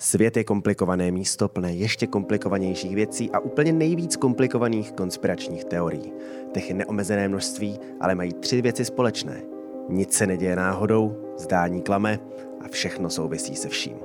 Svět je komplikované místo plné ještě komplikovanějších věcí a úplně nejvíc komplikovaných konspiračních teorií. Těch je neomezené množství, ale mají tři věci společné. Nic se neděje náhodou, zdání klame a všechno souvisí se vším.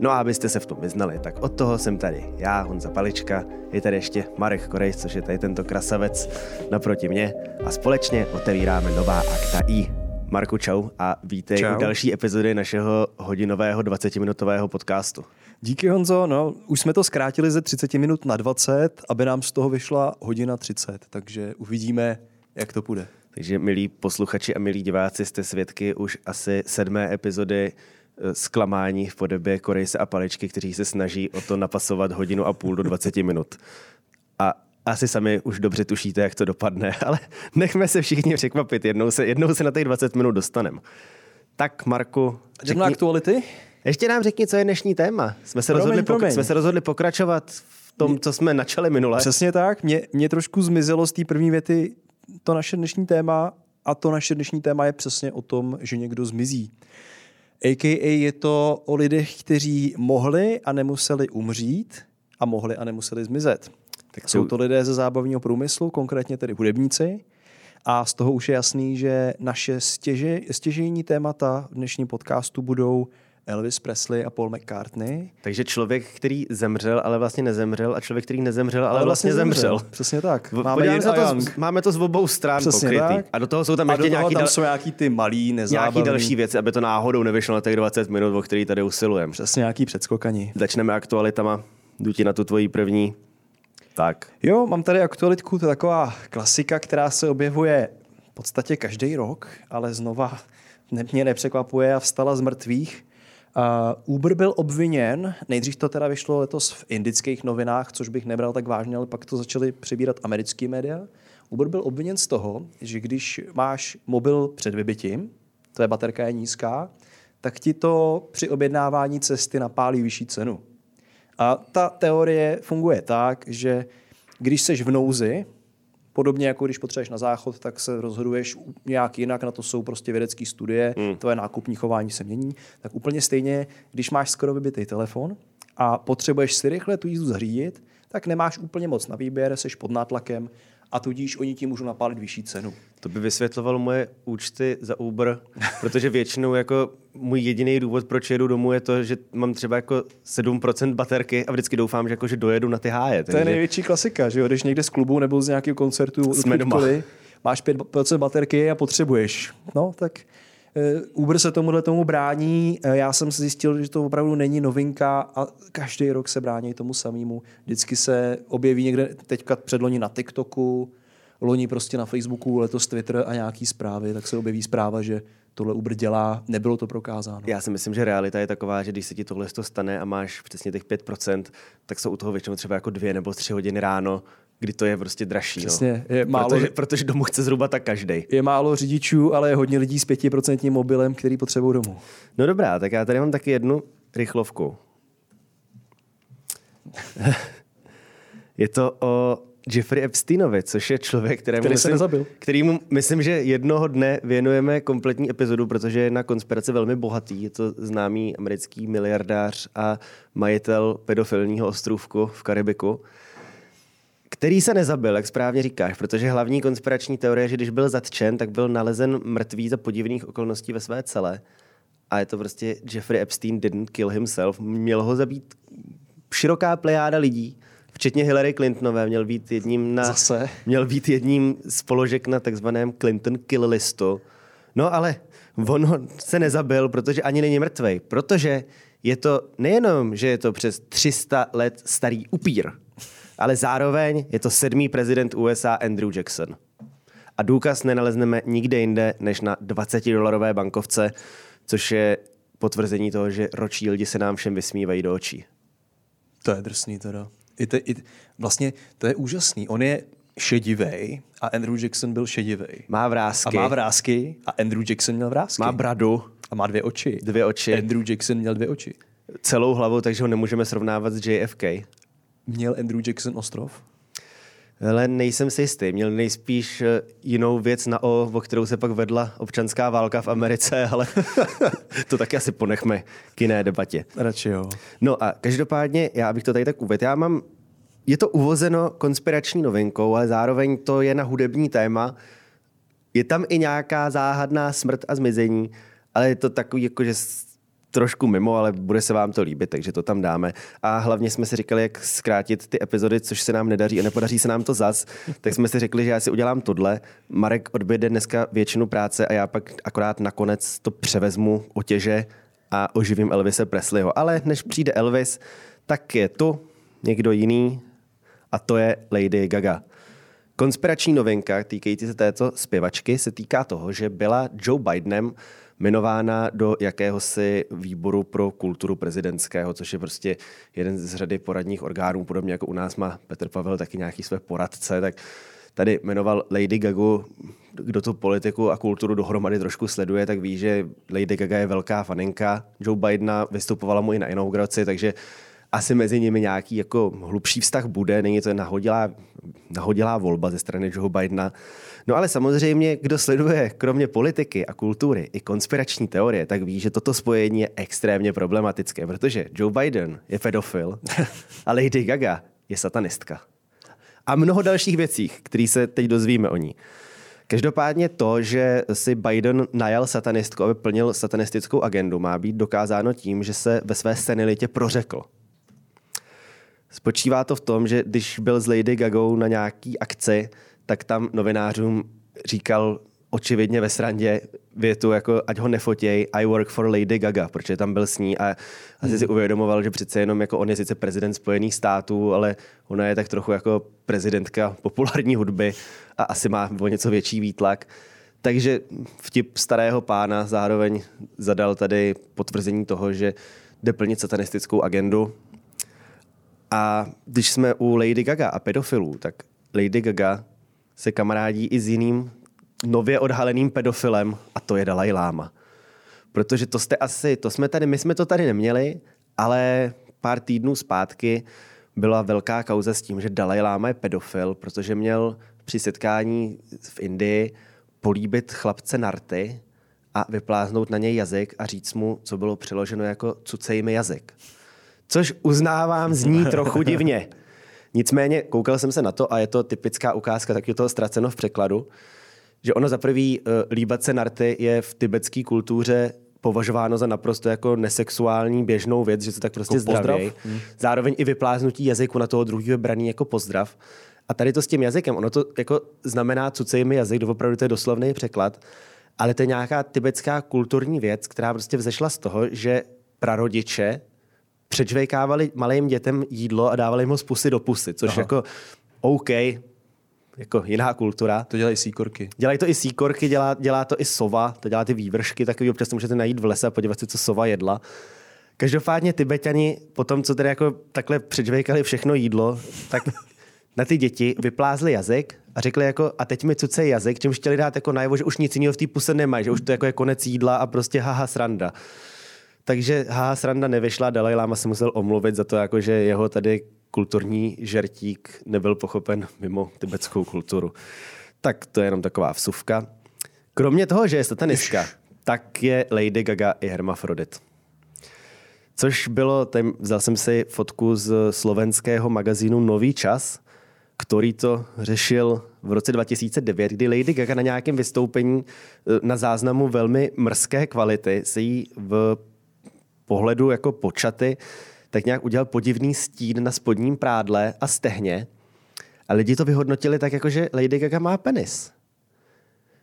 No a abyste se v tom vyznali, tak od toho jsem tady já, Honza Palička, je tady ještě Marek Korejs, což je tady tento krasavec naproti mě a společně otevíráme nová akta I. Marku, čau a vítej čau. u další epizody našeho hodinového 20-minutového podcastu. Díky Honzo, no, už jsme to zkrátili ze 30 minut na 20, aby nám z toho vyšla hodina 30, takže uvidíme, jak to půjde. Takže milí posluchači a milí diváci, jste svědky už asi sedmé epizody eh, zklamání v podobě Korejse a Paličky, kteří se snaží o to napasovat hodinu a půl do 20 minut. A asi sami už dobře tušíte, jak to dopadne, ale nechme se všichni překvapit, jednou se, jednou se na těch 20 minut dostanem. Tak, Marku... Řekni, aktuality? Ještě nám řekni, co je dnešní téma. Jsme se, promiň, rozhodli, promiň. jsme se rozhodli pokračovat v tom, co jsme načali minule. Přesně tak. Mě, mě trošku zmizelo z té první věty to naše dnešní téma a to naše dnešní téma je přesně o tom, že někdo zmizí. AKA je to o lidech, kteří mohli a nemuseli umřít a mohli a nemuseli zmizet. Tak jsou to lidé ze zábavního průmyslu, konkrétně tedy hudebníci. A z toho už je jasný, že naše stěže, stěžejní témata v dnešním podcastu budou Elvis Presley a Paul McCartney. Takže člověk, který zemřel, ale vlastně nezemřel a člověk, který nezemřel, ale, ale vlastně, vlastně zemřel. zemřel. Přesně tak. Máme, to, z, máme to z obou stran Přesně pokrytý. Tak. A do toho jsou tam a ještě nějaký, tam jsou nějaký ty malý, nezábavný. Nějaký další věci, aby to náhodou nevyšlo na těch 20 minut, o který tady usilujeme. Přesně nějaký předskokani. Začneme aktualitama. Jdu ti na tu tvoji první. Tak. Jo, mám tady aktualitku, to je taková klasika, která se objevuje v podstatě každý rok, ale znova mě nepřekvapuje a vstala z mrtvých. Uh, Uber byl obviněn, nejdřív to teda vyšlo letos v indických novinách, což bych nebral tak vážně, ale pak to začaly přebírat americké média. Uber byl obviněn z toho, že když máš mobil před vybitím, tvé baterka je nízká, tak ti to při objednávání cesty napálí vyšší cenu. A ta teorie funguje tak, že když seš v nouzi, Podobně jako když potřebuješ na záchod, tak se rozhoduješ nějak jinak, na to jsou prostě vědecké studie, hmm. tvoje nákupní chování se mění. Tak úplně stejně, když máš skoro vybitý telefon a potřebuješ si rychle tu jízdu zařídit, tak nemáš úplně moc na výběr, jsi pod nátlakem a tudíž oni ti můžou napálit vyšší cenu. To by vysvětlovalo moje účty za Uber, protože většinou jako můj jediný důvod, proč jedu domů, je to, že mám třeba jako 7% baterky a vždycky doufám, že, jako, že dojedu na ty háje. To je největší klasika, že jo? Když někde z klubu nebo z nějakého koncertu Jsme doma. máš 5% baterky a potřebuješ. No, tak Uber se tomuhle tomu brání. Eh, já jsem zjistil, že to opravdu není novinka a každý rok se brání tomu samému. Vždycky se objeví někde teďka předloni na TikToku, loni prostě na Facebooku, letos Twitter a nějaký zprávy, tak se objeví zpráva, že tohle Uber dělá, nebylo to prokázáno. Já si myslím, že realita je taková, že když se ti tohle to stane a máš přesně těch 5%, tak jsou u toho většinou třeba jako dvě nebo tři hodiny ráno, kdy to je prostě dražší. Přesně. No. Je málo, protože, protože domů chce zhruba tak každý. Je málo řidičů, ale je hodně lidí s 5% mobilem, který potřebují domů. No dobrá, tak já tady mám taky jednu rychlovku. je to o Jeffrey Epsteinovi, což je člověk, kterému který myslím, se nezabil. kterýmu myslím, že jednoho dne věnujeme kompletní epizodu, protože je na konspiraci velmi bohatý. Je to známý americký miliardář a majitel pedofilního ostrůvku v Karibiku, který se nezabil, jak správně říkáš, protože hlavní konspirační teorie je, že když byl zatčen, tak byl nalezen mrtvý za podivných okolností ve své celé. A je to prostě Jeffrey Epstein didn't kill himself. Měl ho zabít široká plejáda lidí, včetně Hillary Clintonové, měl být jedním, na, Zase? měl být jedním z položek na takzvaném Clinton kill listu. No ale on se nezabil, protože ani není mrtvej, protože je to nejenom, že je to přes 300 let starý upír, ale zároveň je to sedmý prezident USA Andrew Jackson. A důkaz nenalezneme nikde jinde než na 20-dolarové bankovce, což je potvrzení toho, že ročí lidi se nám všem vysmívají do očí. To je drsný teda. I te, i, vlastně to je úžasný. On je šedivý a Andrew Jackson byl šedivý. Má vrázky. A má vrázky a Andrew Jackson měl vrázky. Má bradu. A má dvě oči. Dvě oči. Andrew Jackson měl dvě oči. Celou hlavu, takže ho nemůžeme srovnávat s JFK. Měl Andrew Jackson ostrov? Ale nejsem si jistý. Měl nejspíš eh, jinou věc na O, o kterou se pak vedla občanská válka v Americe, ale to taky asi ponechme k jiné debatě. Radši jo. No a každopádně, já bych to tady tak uvedl. Já mám, je to uvozeno konspirační novinkou, ale zároveň to je na hudební téma. Je tam i nějaká záhadná smrt a zmizení, ale je to takový, jako že trošku mimo, ale bude se vám to líbit, takže to tam dáme. A hlavně jsme si říkali, jak zkrátit ty epizody, což se nám nedaří a nepodaří se nám to zas, tak jsme si řekli, že já si udělám tohle. Marek odběde dneska většinu práce a já pak akorát nakonec to převezmu otěže a oživím Elvise Presleyho. Ale než přijde Elvis, tak je tu někdo jiný a to je Lady Gaga. Konspirační novinka týkající se této zpěvačky se týká toho, že byla Joe Bidenem jmenována do jakéhosi výboru pro kulturu prezidentského, což je prostě jeden z řady poradních orgánů, podobně jako u nás má Petr Pavel taky nějaký své poradce, tak tady jmenoval Lady Gagu, kdo tu politiku a kulturu dohromady trošku sleduje, tak ví, že Lady Gaga je velká faninka. Joe Bidena, vystupovala mu i na inauguraci, takže asi mezi nimi nějaký jako hlubší vztah bude, není to nahodilá, nahodilá volba ze strany Joe Bidena. No ale samozřejmě, kdo sleduje kromě politiky a kultury i konspirační teorie, tak ví, že toto spojení je extrémně problematické, protože Joe Biden je pedofil a Lady Gaga je satanistka. A mnoho dalších věcí, které se teď dozvíme o ní. Každopádně to, že si Biden najal satanistku, aby plnil satanistickou agendu, má být dokázáno tím, že se ve své senilitě prořekl. Spočívá to v tom, že když byl s Lady Gagou na nějaký akci, tak tam novinářům říkal očividně ve srandě větu, jako ať ho nefotěj, I work for Lady Gaga, protože tam byl s ní a asi si hmm. uvědomoval, že přece jenom jako on je sice prezident Spojených států, ale ona je tak trochu jako prezidentka populární hudby a asi má o něco větší výtlak. Takže vtip starého pána zároveň zadal tady potvrzení toho, že jde plnit satanistickou agendu. A když jsme u Lady Gaga a pedofilů, tak Lady Gaga se kamarádí i s jiným nově odhaleným pedofilem a to je Dalai Lama. Protože to jste asi, to jsme tady, my jsme to tady neměli, ale pár týdnů zpátky byla velká kauza s tím, že Dalai Lama je pedofil, protože měl při setkání v Indii políbit chlapce narty a vypláznout na něj jazyk a říct mu, co bylo přiloženo jako cucej mi jazyk. Což uznávám zní trochu divně. Nicméně koukal jsem se na to a je to typická ukázka taky toho ztraceno v překladu, že ono za prvý uh, líbat se narty je v tibetské kultuře považováno za naprosto jako nesexuální běžnou věc, že se tak prostě jako zdraví. Hmm. Zároveň i vypláznutí jazyku na toho druhého braní jako pozdrav. A tady to s tím jazykem, ono to jako znamená cucej mi jazyk, opravdu to je doslovný překlad, ale to je nějaká tibetská kulturní věc, která prostě vzešla z toho, že prarodiče předžvejkávali malým dětem jídlo a dávali jim ho z pusy do pusy, což Aha. jako OK, jako jiná kultura. To dělají síkorky. Dělají to i síkorky, dělá, dělá to i sova, to dělá ty vývršky, takový občas to můžete najít v lese a podívat se, co sova jedla. Každopádně Tibetani po tom, co tedy jako takhle předžvejkali všechno jídlo, tak na ty děti vyplázli jazyk a řekli jako, a teď mi cucej jazyk, čímž chtěli dát jako najevo, že už nic jiného v té puse nemají, že už to jako je konec jídla a prostě haha sranda. Takže haha sranda nevyšla, Dalai Lama se musel omluvit za to, jako, že jeho tady kulturní žertík nebyl pochopen mimo tibetskou kulturu. Tak to je jenom taková vsuvka. Kromě toho, že je satanistka, tak je Lady Gaga i hermafrodit. Což bylo, tady vzal jsem si fotku z slovenského magazínu Nový čas, který to řešil v roce 2009, kdy Lady Gaga na nějakém vystoupení eh, na záznamu velmi mrzké kvality se jí v pohledu jako počaty, tak nějak udělal podivný stín na spodním prádle a stehně. A lidi to vyhodnotili tak, jako že Lady Gaga má penis.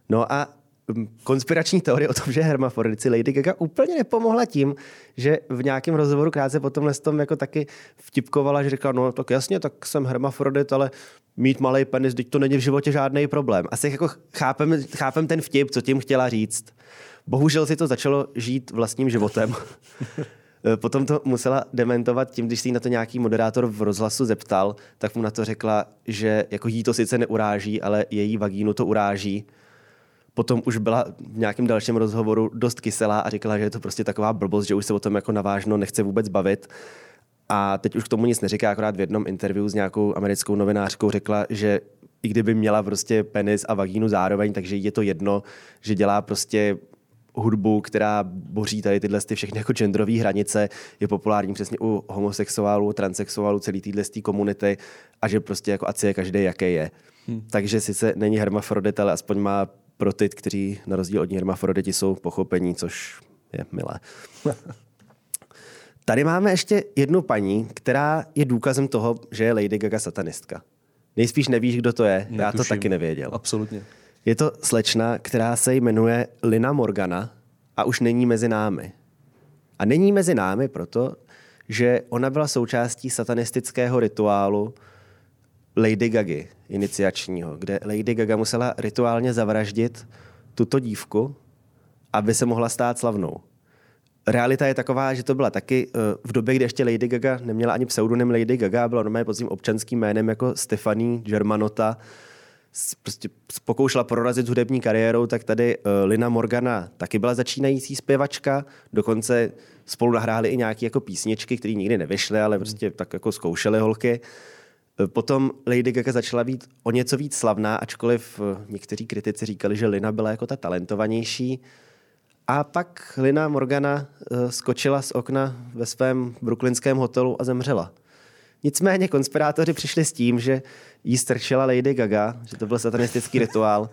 No a mm, konspirační teorie o tom, že hermafrodici Lady Gaga úplně nepomohla tím, že v nějakém rozhovoru krátce potom s tom jako taky vtipkovala, že říkala, no tak jasně, tak jsem hermafrodit, ale mít malý penis, teď to není v životě žádný problém. Asi jako chápem, chápem ten vtip, co tím chtěla říct. Bohužel si to začalo žít vlastním životem. Potom to musela dementovat tím, když si na to nějaký moderátor v rozhlasu zeptal, tak mu na to řekla, že jako jí to sice neuráží, ale její vagínu to uráží. Potom už byla v nějakém dalším rozhovoru dost kyselá a říkala, že je to prostě taková blbost, že už se o tom jako navážno nechce vůbec bavit. A teď už k tomu nic neříká, akorát v jednom interview s nějakou americkou novinářkou řekla, že i kdyby měla prostě penis a vagínu zároveň, takže je to jedno, že dělá prostě hudbu, která boří tady tyhle ty všechny jako genderové hranice, je populární přesně u homosexuálů, transexuálů, celý téhle komunity a že prostě jako ať je každý, jaký je. Hmm. Takže sice není hermafrodit, ale aspoň má pro ty, kteří na rozdíl od ní hermafroditi jsou pochopení, což je milé. Tady máme ještě jednu paní, která je důkazem toho, že je Lady Gaga satanistka. Nejspíš nevíš, kdo to je. Netuším. Já to taky nevěděl. Absolutně. Je to slečna, která se jmenuje Lina Morgana a už není mezi námi. A není mezi námi proto, že ona byla součástí satanistického rituálu Lady Gagy, iniciačního, kde Lady Gaga musela rituálně zavraždit tuto dívku, aby se mohla stát slavnou. Realita je taková, že to byla taky eh, v době, kdy ještě Lady Gaga neměla ani pseudonym Lady Gaga, byla normálně pod tím občanským jménem jako Stephanie Germanota, prostě pokoušela prorazit hudební kariérou, tak tady uh, Lina Morgana taky byla začínající zpěvačka, dokonce spolu nahráli i nějaké jako písničky, které nikdy nevyšly, ale prostě tak jako zkoušely holky. Eh, potom Lady Gaga začala být o něco víc slavná, ačkoliv uh, někteří kritici říkali, že Lina byla jako ta talentovanější. A pak Lina Morgana skočila z okna ve svém brooklynském hotelu a zemřela. Nicméně konspirátoři přišli s tím, že jí strčila Lady Gaga, že to byl satanistický rituál,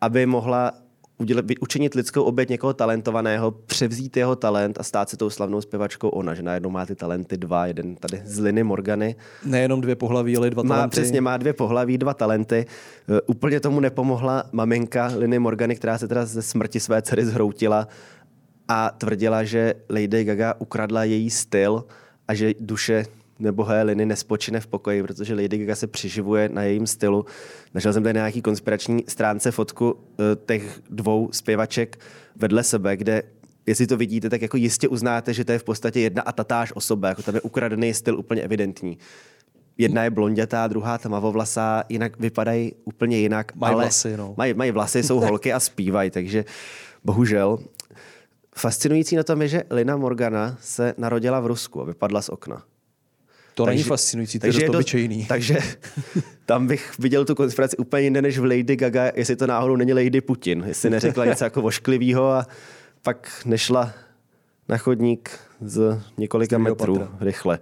aby mohla udělat, učinit lidskou oběť někoho talentovaného, převzít jeho talent a stát se tou slavnou zpěvačkou ona, že najednou má ty talenty dva, jeden tady z Liny Morgany. Nejenom dvě pohlaví, ale dva má, talenty. Přesně, má dvě pohlaví, dva talenty. Uh, úplně tomu nepomohla maminka Liny Morgany, která se teda ze smrti své dcery zhroutila a tvrdila, že Lady Gaga ukradla její styl a že duše nebo Liny nespočine v pokoji, protože Lady Gaga se přiživuje na jejím stylu. Našel jsem tady na nějaký konspirační stránce fotku uh, těch dvou zpěvaček vedle sebe, kde jestli to vidíte, tak jako jistě uznáte, že to je v podstatě jedna a tatáž osoba, jako tam je ukradený styl úplně evidentní. Jedna je blondětá, druhá tmavovlasá, jinak vypadají úplně jinak. Mají ale vlasy, no. Mají, mají vlasy, jsou holky a zpívají, takže bohužel. Fascinující na tom je, že Lina Morgana se narodila v Rusku a vypadla z okna. To takže, není fascinující, to je dost obyčejný. Takže tam bych viděl tu konspiraci úplně jinde než v Lady Gaga, jestli to náhodou není Lady Putin, jestli neřekla něco jako ošklivýho a pak nešla na chodník z několika z metrů patra. rychle.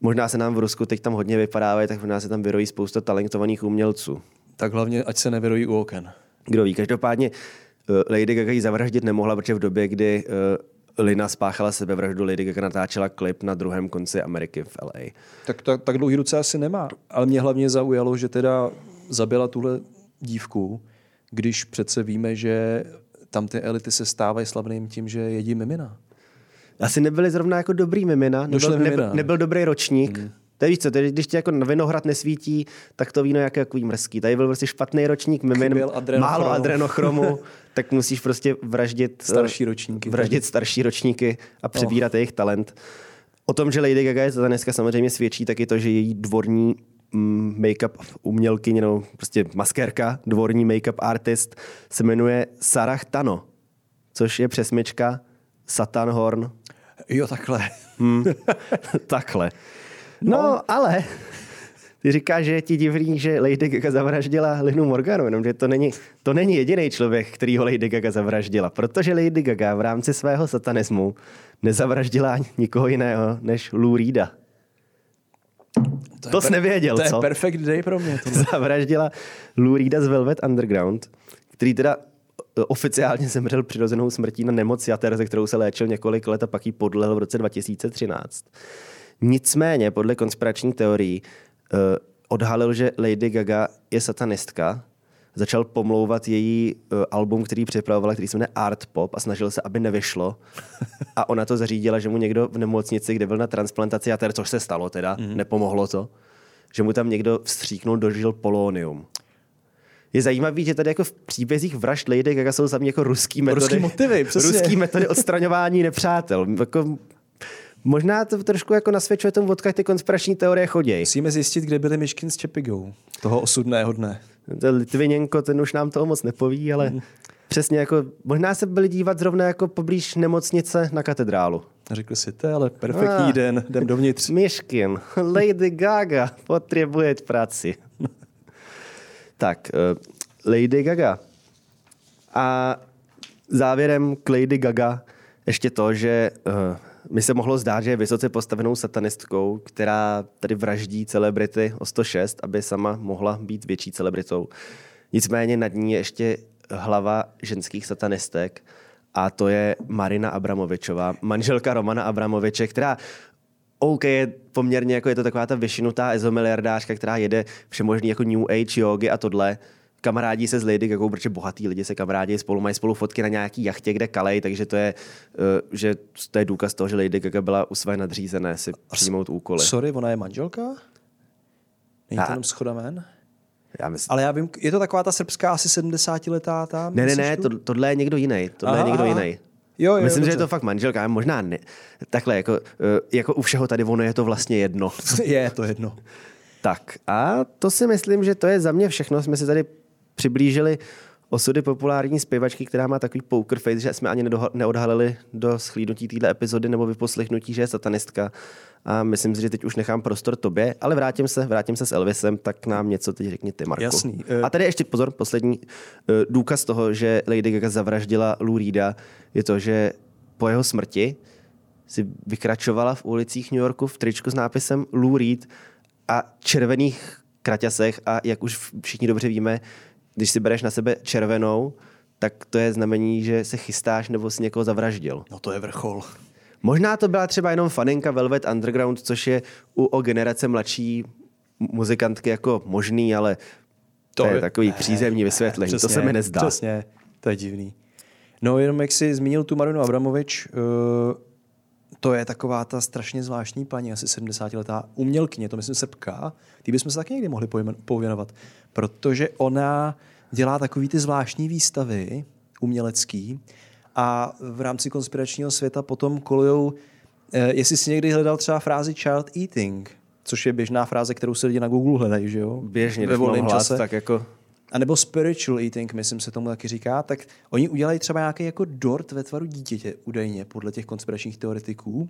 Možná se nám v Rusku teď tam hodně vypadávají, tak možná se tam vyrojí spousta talentovaných umělců. Tak hlavně, ať se nevyrojí u oken. Kdo ví, každopádně eh, Lady Gaga ji zavraždit nemohla, protože v době, kdy eh, Lina spáchala sebevraždu, Lady Gaga natáčela klip na druhém konci Ameriky v LA. Tak, tak, tak dlouhý ruce asi nemá. Ale mě hlavně zaujalo, že teda zabila tuhle dívku, když přece víme, že tam ty elity se stávají slavným tím, že jedí mimina. Asi nebyly zrovna jako dobrý mimina. Nebyl, nebyl, nebyl dobrý ročník. Hmm. To je víš co, když ti jako vinohrad nesvítí, tak to víno jak jako mrzký. Tady byl prostě špatný ročník mimin, adrenochromu. málo adrenochromu, tak musíš prostě vraždit starší ročníky, vraždit starší ročníky a přebírat oh. jejich talent. O tom, že Lady Gaga je to dneska samozřejmě svědčí, tak je to, že její dvorní mm, make-up umělkyně, nebo prostě maskérka, dvorní make-up artist, se jmenuje Sarah Tano, což je přesmička Satan Horn. Jo, takhle. Hmm, takhle. No, no, ale ty říkáš, že je ti divný, že Lady Gaga zavraždila Linu Morganu, jenomže to není, to není jediný člověk, který ho Lady Gaga zavraždila, protože Lady Gaga v rámci svého satanismu nezavraždila nikoho jiného než Lou Reeda. To, to jsi nevěděl, to co? To je perfect day pro mě. Tohle. Zavraždila Lou Reeda z Velvet Underground, který teda e, oficiálně zemřel přirozenou smrtí na nemoc jater, ze kterou se léčil několik let a pak ji podlehl v roce 2013. Nicméně, podle konspirační teorií, uh, odhalil, že Lady Gaga je satanistka, začal pomlouvat její uh, album, který připravovala, který se jmenuje Art Pop a snažil se, aby nevyšlo. A ona to zařídila, že mu někdo v nemocnici, kde byl na transplantaci jater, což se stalo teda, mm-hmm. nepomohlo to, že mu tam někdo vstříknul, dožil polonium. Je zajímavý, že tady jako v příbězích vražd Lady Gaga jsou za mě jako ruský metody. Ruský motivy, přesně. Ruský metody odstraňování nepřátel. Jako Možná to trošku jako nasvědčuje tomu, odkud ty konspirační teorie chodí. Musíme zjistit, kde byly myškin s Čepigou toho osudného dne. To Litviněnko, ten už nám toho moc nepoví, ale mm. přesně jako, možná se byli dívat zrovna jako poblíž nemocnice na katedrálu. Řekl si, to je ale perfektní Ah. den, jdem dovnitř. Myškin, Lady Gaga potřebuje práci. tak, uh, Lady Gaga. A závěrem k Lady Gaga ještě to, že uh, mi se mohlo zdát, že je vysoce postavenou satanistkou, která tady vraždí celebrity o 106, aby sama mohla být větší celebritou. Nicméně nad ní je ještě hlava ženských satanistek a to je Marina Abramovičová, manželka Romana Abramoviče, která OK, je poměrně jako je to taková ta vyšinutá ezomiliardářka, která jede všemožný jako New Age, jogy a tohle. Kamarádí se s Lady Gagou, protože bohatý lidi se kamarádí spolu, mají spolu fotky na nějaký jachtě, kde kalej, takže to je, eh, že to je důkaz toho, že Lady Gaga byla u své nadřízené si přijmout úkoly. Sorry, ona je manželka? Není to A- jenom schoda? Já myslím, Ale já vím, je to taková ta srbská asi 70-letá tam? ne, ne, ne, to, tohle je někdo jiný. Tohle Aha, je někdo jiný. Jo, jo, Myslím, že je to fakt manželka, možná ne. Takhle, jako, eh, jako u všeho tady ono je to vlastně jedno. je to jedno. Tak a to si myslím, že to je za mě všechno. Jsme si tady přiblížili osudy populární zpěvačky, která má takový poker face, že jsme ani neodhalili do schlídnutí téhle epizody nebo vyposlechnutí, že je satanistka. A myslím si, že teď už nechám prostor tobě, ale vrátím se, vrátím se s Elvisem, tak nám něco teď řekni ty, Marku. Jasný. Eh, A tady ještě pozor, poslední eh, důkaz toho, že Lady Gaga zavraždila Lou Reeda, je to, že po jeho smrti si vykračovala v ulicích New Yorku v tričku s nápisem Lou Reed a červených kraťasech a jak už všichni dobře víme, když si bereš na sebe červenou, tak to je znamení, že se chystáš nebo si někoho zavraždil. No to je vrchol. Možná to byla třeba jenom faninka Velvet Underground, což je u o generace mladší muzikantky jako možný, ale to, to je takový přízemní vysvětlení. to se mi nezdá. Přesně, to je divný. No jenom jak jsi zmínil tu Marinu Abramovič, uh, to je taková ta strašně zvláštní paní, asi 70-letá umělkyně, to myslím Srbka, ty bychom se taky někdy mohli pověnovat, protože ona dělá takový ty zvláštní výstavy umělecký a v rámci konspiračního světa potom kolujou, eh, jestli si někdy hledal třeba frázi child eating, což je běžná fráze, kterou se lidi na Google hledají, že jo? Běžně, Ve volném hlad, čase. tak jako... A nebo spiritual eating, myslím se tomu taky říká, tak oni udělají třeba nějaký jako dort ve tvaru dítěte, údajně, podle těch konspiračních teoretiků.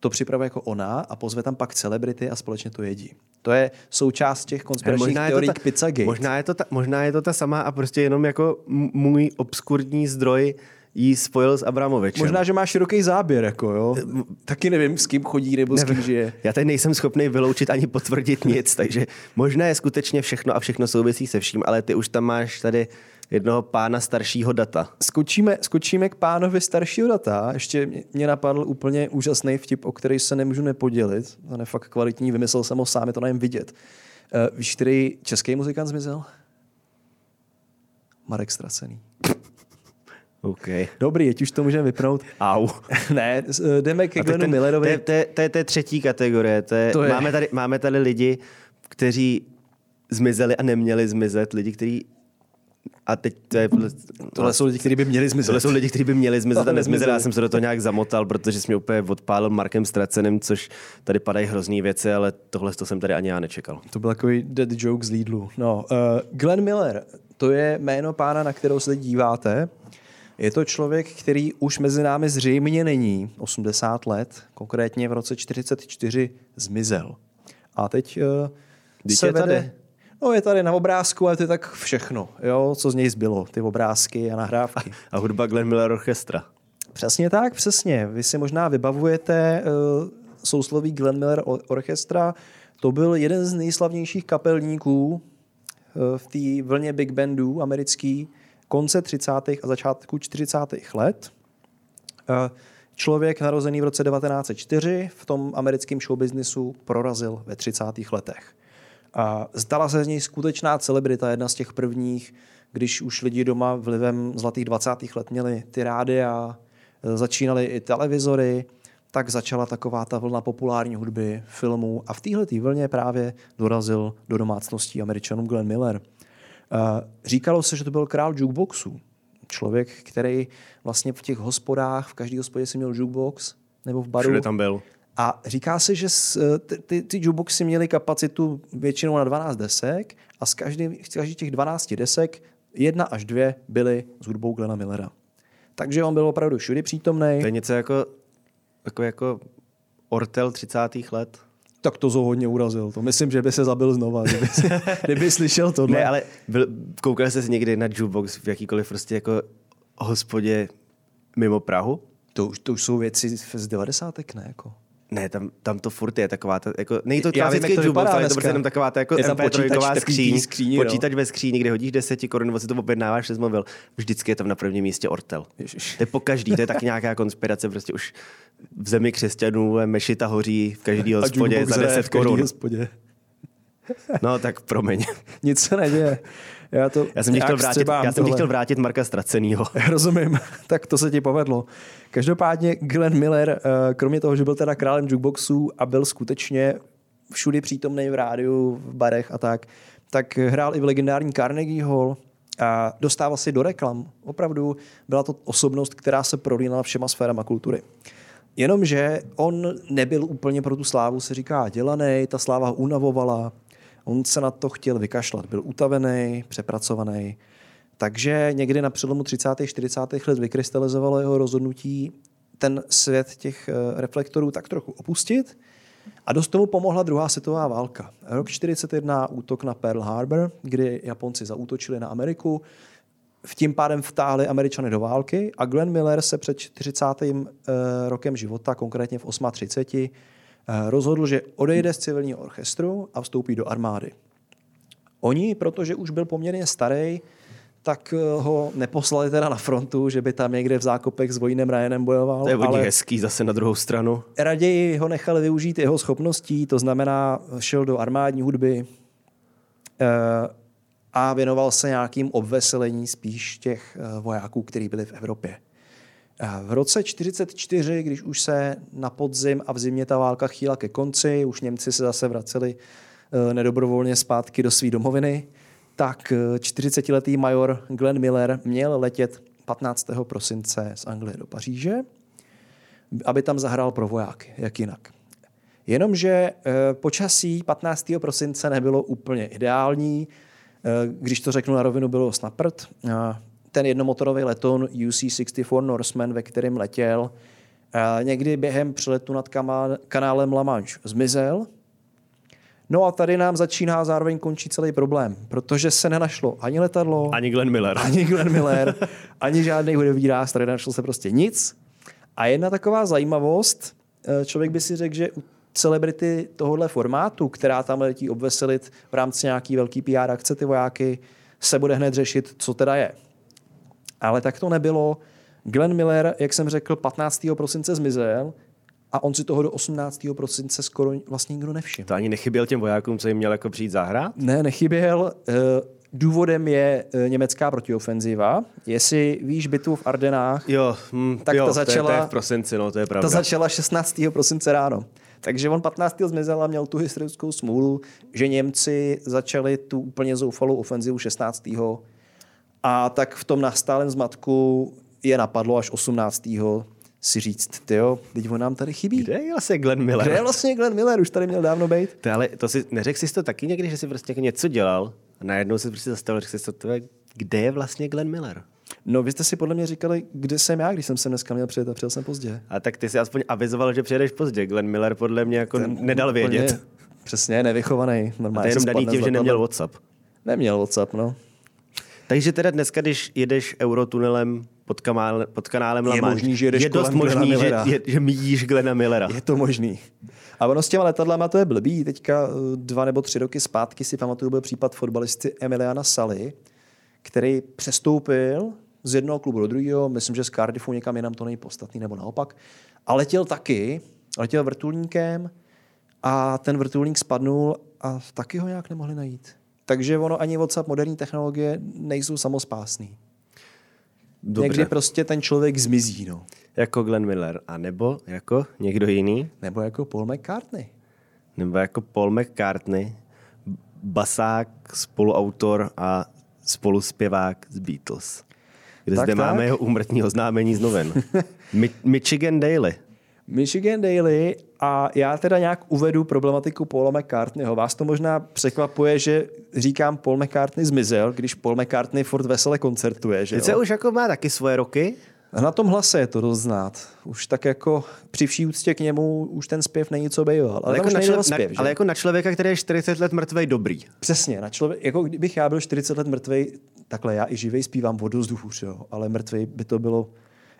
To připravuje jako ona a pozve tam pak celebrity a společně to jedí. To je součást těch konspiračních teorií Pizzagate. možná, je to ta, možná je to ta sama a prostě jenom jako můj obskurní zdroj jí spojil s Abramovičem. Možná, že má široký záběr, jako jo. Taky nevím, s kým chodí nebo s kým žije. Já tady nejsem schopný vyloučit ani potvrdit nic, takže možná je skutečně všechno a všechno souvisí se vším, ale ty už tam máš tady jednoho pána staršího data. Skočíme, skočíme k pánovi staršího data. Ještě mě- mě napadl úplně úžasný vtip, o který se nemůžu nepodělit. On je fakt kvalitní, vymyslel jsem ho sám, je to na něm vidět. Uh, víš, který český muzikant zmizel? Marek Stracený. OK. Dobrý, ať už to můžeme vypnout. Au. ne, eh, jdeme ke Glenu Millerovi. To je, třetí kategorie. To je, To je- Máme, tady, máme tady lidi, kteří zmizeli a neměli zmizet. Lidi, kteří... A teď to je... Tohle jsou lidi, kteří by měli zmizet. Tohle jsou lidi, kteří by měli zmizet a nezmizeli. Já jsem se do toho nějak zamotal, protože jsi mě úplně odpálil Markem Straceným, což tady padají hrozný věci, ale tohle to jsem tady ani já nečekal. To byl takový dead joke z Lidlu. No, uh, Glenn Miller, to je jméno pána, na kterou se díváte. Je to člověk, který už mezi námi zřejmě není 80 let, konkrétně v roce 44 zmizel. A teď uh, se je vede... tady. No je tady na obrázku, ale to je tak všechno, jo, co z něj zbylo, ty obrázky a nahrávky. A hudba Glenn Miller Orchestra. Přesně tak, přesně. Vy si možná vybavujete uh, sousloví Glenn Miller Or- Orchestra. To byl jeden z nejslavnějších kapelníků uh, v té vlně big bandů americký konce 30. a začátku 40. let. Uh, Člověk narozený v roce 1904 v tom americkém showbiznisu prorazil ve 30. letech. A stala se z něj skutečná celebrita, jedna z těch prvních, když už lidi doma vlivem zlatých 20. let měli ty rády a začínaly i televizory, tak začala taková ta vlna populární hudby, filmů a v téhle vlně právě dorazil do domácností američanů Glenn Miller. A Říkalo se, že to byl král jukeboxu. Člověk, který vlastně v těch hospodách, v každé hospodě si měl jukebox, nebo v baru. Všude tam byl. A říká se, že s- ty, ty, ty jukeboxy měly kapacitu většinou na 12 desek a z každý, z každých těch 12 desek jedna až dvě byly s hudbou Glena Millera. Takže on byl opravdu všudy přítomný. To je něco jako jako, jako Ortel 30. let. Tak to zo hodně urazil. To myslím, že by se zabil znova, kdyby, kdyby slyšel tohle. Ne, ale byl, koukal jsi někdy na jukebox v jakýkoliv prostě jako hospodě mimo Prahu? To už, to už jsou věci z 90. ne? Jako. Ne, tam, tam to furt je taková, ta, jako, není to klasický jukebox, ale je to prostě jenom taková ta jako Je tam počítač MP3 takový skříň, té skříni, no. počítač ve skříni, kde hodíš 10 korun, nebo si to objednáváš přes mobil. Vždycky je tam na prvním místě Ortel. Ježiš. To je po každý, to je tak nějaká konspirace, prostě už v zemi křesťanů mešita hoří v každý hospodě za hraje 10 v každý korun. hospodě. No tak promiň. Nic se neděje. Já, to, Já jsem ti chtěl vrátit, já jsem chtěl vrátit Marka Ztracenýho. Rozumím, tak to se ti povedlo. Každopádně Glenn Miller, eh, kromě toho, že byl teda králem jukeboxů a byl skutečně všudy přítomný v rádiu, v barech a tak, tak hrál i v legendární Carnegie Hall a dostával si do reklam. Opravdu byla to osobnost, která se prolínala všema sférama kultury. Jenomže on nebyl úplně pro tu slávu, se říká, dělaný, ta sláva ho unavovala, on se na to chtěl vykašlat, byl utavený, přepracovaný, takže někdy na přelomu 30. 40. let vykrystalizovalo jeho rozhodnutí ten svět těch eh, reflektorů tak trochu opustit a dost tomu pomohla druhá světová válka. Rok 41 útok na Pearl Harbor, kdy Japonci zaútočili na Ameriku, v tím pádem vtáhli Američany do války a Glenn Miller se před 40. eh, rokem života, konkrétně v 38, eh, rozhodl, že odejde z civilního orchestru a vstoupí do armády. Oni, protože už byl poměrně starý, tak eh, ho neposlali teda na frontu, že by tam někde v zákopech s Vojnem Ryanem bojoval, To je ale hezký zase na druhou stranu. raději ho nechali využít jeho schopností, to znamená, šel do armádní hudby eh, a věnoval se nějakým obveselení spíš těch eh, vojáků, kteří byli v Evropě. Eh, V roce 44, když už se na podzim a v zimě ta válka chýla ke konci, už Němci se zase vraceli eh, nedobrovolně zpátky do své domoviny, tak eh, 40-letý major Glenn Miller měl letět 15. prosince z Anglie do Paříže, aby tam zahrál pro vojáky, jak jinak. Jenomže eh, počasí 15. prosince nebylo úplně ideální. Eh, Když to řeknu na rovinu, bylo. Eh, Ten jednomotorový letoun UC-64 Norseman, ve kterém letěl, někdy během přeletu nad kanálem La Manche zmizel. No a tady nám začíná zároveň končí celý problém, protože se nenašlo ani letadlo, Ani Glenn Miller. ani Glenn Miller, ani žádný hudební nástroj, nenašlo se prostě nic. A jedna taková zajímavost, eh, člověk by si řekl, že u celebrity tohohle formátu, která tam letí obveselit v rámci nějaký velký PR akce ty vojáky, se bude hned řešit, co teda je. Ale tak to nebylo. Glenn Miller, jak jsem řekl, 15. prosince zmizel a on si toho do 18. prosince skoro vlastně nikdo nevšiml. To ani nechyběl těm vojákům, co jim měl jako přijít zahrát? Ne, nechyběl. Eh, Důvodem je eh, německá protiofenziva. Jestli víš bitvu v Ardenách, Jo, hm, Tak jo ta to, je, to začala- je v prosinci, no to je pravda. ta začala 16. prosince ráno. Takže on 15. zmizel a měl tu historickou smůlu, že Němci začali tu úplně zoufalou ofenzivu 16. A tak v tom nastálém zmatku je napadlo až 18. si říct, tyjo, teď on nám tady chybí. Kde je vlastně Glenn Miller? Kde je vlastně Glenn Miller? Už tady měl dávno být. To, ale to si, neřekl jsi to taky někdy, že jsi prostě jako něco dělal a najednou si prostě zastavil, řekl jsi to, kde je vlastně Glenn Miller? No, vy jste si podle mě říkali, kde jsem já, když jsem se dneska měl přijet a přijel jsem pozdě. A tak ty si aspoň avizoval, že přijedeš pozdě. Glenn Miller podle mě jako Ten nedal úplně vědět. Přesně, nevychovaný. A Normálně to je jenom daný tím, že neměl. WhatsApp. Neměl WhatsApp, no. Takže teda dneska, když jedeš eurotunelem pod, kamál, pod kanálem La Je možný, že jedeš je dost možný, že, je, že míjíš Glena Millera. Je to možný. A ono s těma letadlama to je blbý. Teďka eh, dva nebo tři roky zpátky si pamatuju, byl případ fotbalisty Emiliana Sally, který přestoupil z jednoho klubu do druhého, myslím, že z Cardiffu někam jinam to není podstatný, nebo naopak. A letěl taky, letěl vrtulníkem a ten vrtulník spadnul a taky ho nějak nemohli najít. Takže ono ani WhatsApp, moderní technologie nejsou samospásný. Dobře, Někdy prostě ten člověk zmizí, no. jako Glenn Miller. A nebo jako někdo jiný, Nebo jako Paul McCartney. nebo jako Paul McCartney, basák, spoluautor a spoluspěvák z Beatles. Kde Tak, zde tak. máme jeho úmrtní oznámení z novin. Mi- Michigan Daily. Michigan Daily a já teda nějak uvedu problematiku Paula McCartneyho. Vás to možná překvapuje, že říkám Paul McCartney zmizel, když Paul McCartney furt vesele koncertuje. Že Teď se už jako má taky svoje roky, Na tom hlase je to dost znát. Už tak jako při vší úctě k němu už ten zpěv není co býval. Ale, jako jako na, nejde o člo- zpěv, na, ale jako na člověka, který je 40 let mrtvej dobrý. Přesně, na člověk, jako kdybych já byl 40 let mrtvej, takhle já i živej zpívám o dost hůř, jo, ale mrtvej by to bylo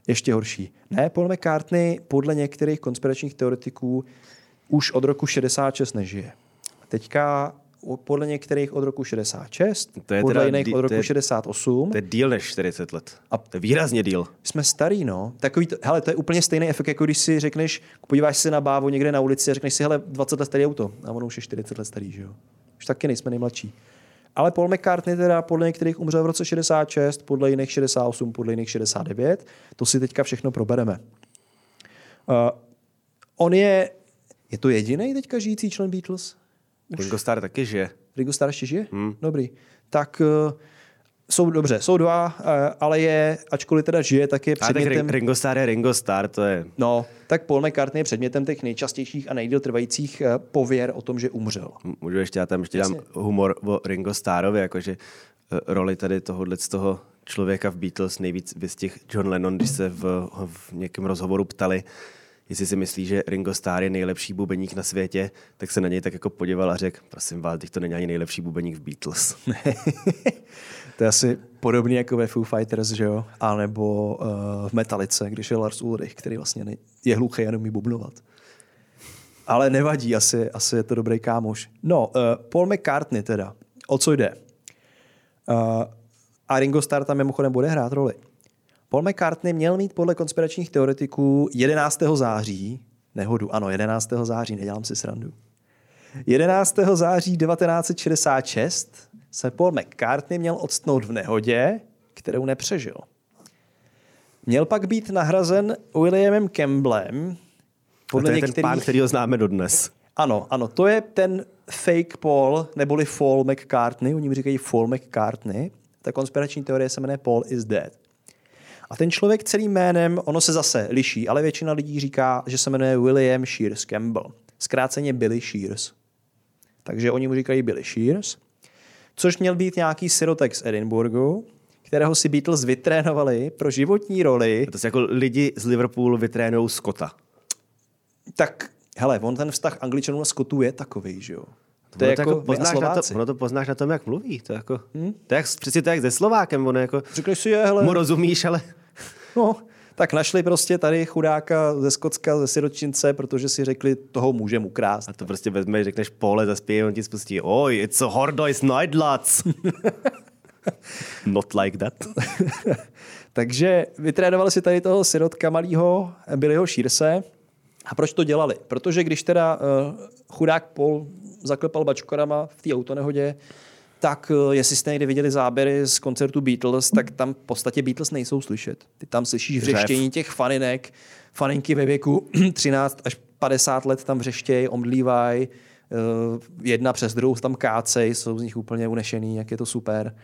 ještě horší. Ne, Paul McCartney podle některých konspiračních teoretiků už od roku 66 nežije. Teďka podle některých od roku 66, To je podle teda jiných od roku to je- 68. To je díl než 40 let. A- to je výrazně díl. Jsme starý, no. Takový to, hele, to je úplně stejný efekt, jako když si řekneš, podíváš se na bávu někde na ulici a řekneš si, hele, 20 let starý auto. A ono už je 40 let starý, že jo. Už taky nejsme nejmladší. Ale Paul McCartney teda podle některých umřel v roce 66, podle jiných 68, podle jiných 69. To si teďka všechno probereme. Uh, on je, je to jediný teďka žijící člen Beatles? Ringo Starr taky žije. Ringo Starr ještě žije? Hmm. Dobrý. Tak uh, jsou dobře, jsou dva, uh, ale je, ačkoliv teda žije, tak je A tak předmětem... Ri- Ringo Starr je Ringo Starr, to je... No, tak Paul McCartney je předmětem těch nejčastějších a nejdíl trvajících eh, pověr o tom, že umřel. Můžu ještě, já tam ještě dám Jasně. humor o Ringo Starrovi, jakože eh, roli tady tohohle z toho člověka v Beatles nejvíc vystihl John Lennon, když se v, v nějakém rozhovoru ptali, jestli si myslí, že Ringo Starr je nejlepší bubeník na světě, tak se na něj tak jako podíval a řekl, prosím vás, teď to není ani nejlepší bubeník v Beatles. To je asi podobný jako ve Foo Fighters, že jo? A nebo uh, v Metalice, když je Lars Ulrich, který vlastně je hluchý a neumí bubnovat. Ale nevadí, asi, asi je to dobrý kámoš. No, uh, Paul McCartney teda. O co jde? Uh, a Ringo Starr tam mimochodem bude hrát roli. Paul McCartney měl mít podle konspiračních teoretiků 11. září, nehodu, ano, 11. září, nedělám si srandu. 11. září 1966 se Paul McCartney měl odstnout v nehodě, kterou nepřežil. Měl pak být nahrazen Williamem Campbellem, A podle to je ten některých... pán, který ho známe dodnes. Ano, ano, to je ten fake Paul, neboli Paul McCartney, oni mu říkají Paul McCartney. Ta konspirační teorie se jmenuje Paul is dead. A ten člověk celým jménem, ono se zase liší, ale většina lidí říká, že se jmenuje William Shears Campbell. Zkráceně Billy Shears. Takže oni mu říkají Billy Shears, což měl být nějaký sirotek z Edinburghu, kterého si Beatles vytrénovali pro životní roli. To jsou jako lidi z Liverpoolu vytrénují Scotta. Tak, hele, on ten vztah Angličanů a Skotů je takový, že jo? To Ono je jako, poznáš my a na to, ono to poznáš na tom, jak mluví. To je jako, hmm? to jak, přesně to je jak se Slovákem. Ono jako, Řekneš si, je, hele, mu rozumíš, ale no, tak našli prostě tady chudáka ze Skotska, ze siročince, protože si řekli, toho můžeme ukrást. a to prostě vezmeš, řekneš pole, zaspěje, on ti spustí, oj, it's a Hordois Neidlatz. Not like that. Takže vytrénovali si tady toho sirotka malého Billyho Šírse. A proč to dělali? Protože když teda uh, chudák Paul zaklepal bačkorama v té autonehodě, tak uh, jestli jste někdy viděli záběry z koncertu Beatles, tak tam v podstatě Beatles nejsou slyšet. Ty tam slyšíš vřeštění těch faninek, faninky ve věku 13 až 50 let tam vřeštějí, omdlívají, uh, jedna přes druhou tam kácej, jsou z nich úplně unešený, jak je to super.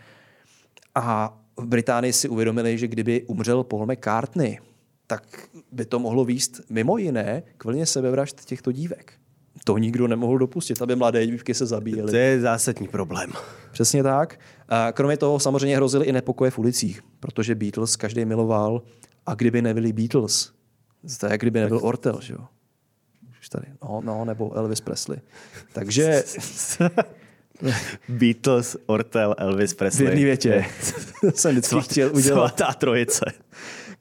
A v Británii si uvědomili, že kdyby umřel Paul McCartney, tak by to mohlo výst mimo jiné k vlně sebevražd těchto dívek. To nikdo nemohl dopustit, aby mladé dívky se zabíjely. To je zásadní problém. Přesně tak. A kromě toho samozřejmě hrozily i nepokoje v ulicích, protože Beatles každý miloval a kdyby nebyli Beatles, to je jak kdyby nebyl Ortel, že jo? Už tady, no, no, nebo Elvis Presley. Takže Beatles, Ortel, Elvis v Presley. jedné větě jsem vždycky chtěl udělat. Svatá trojice.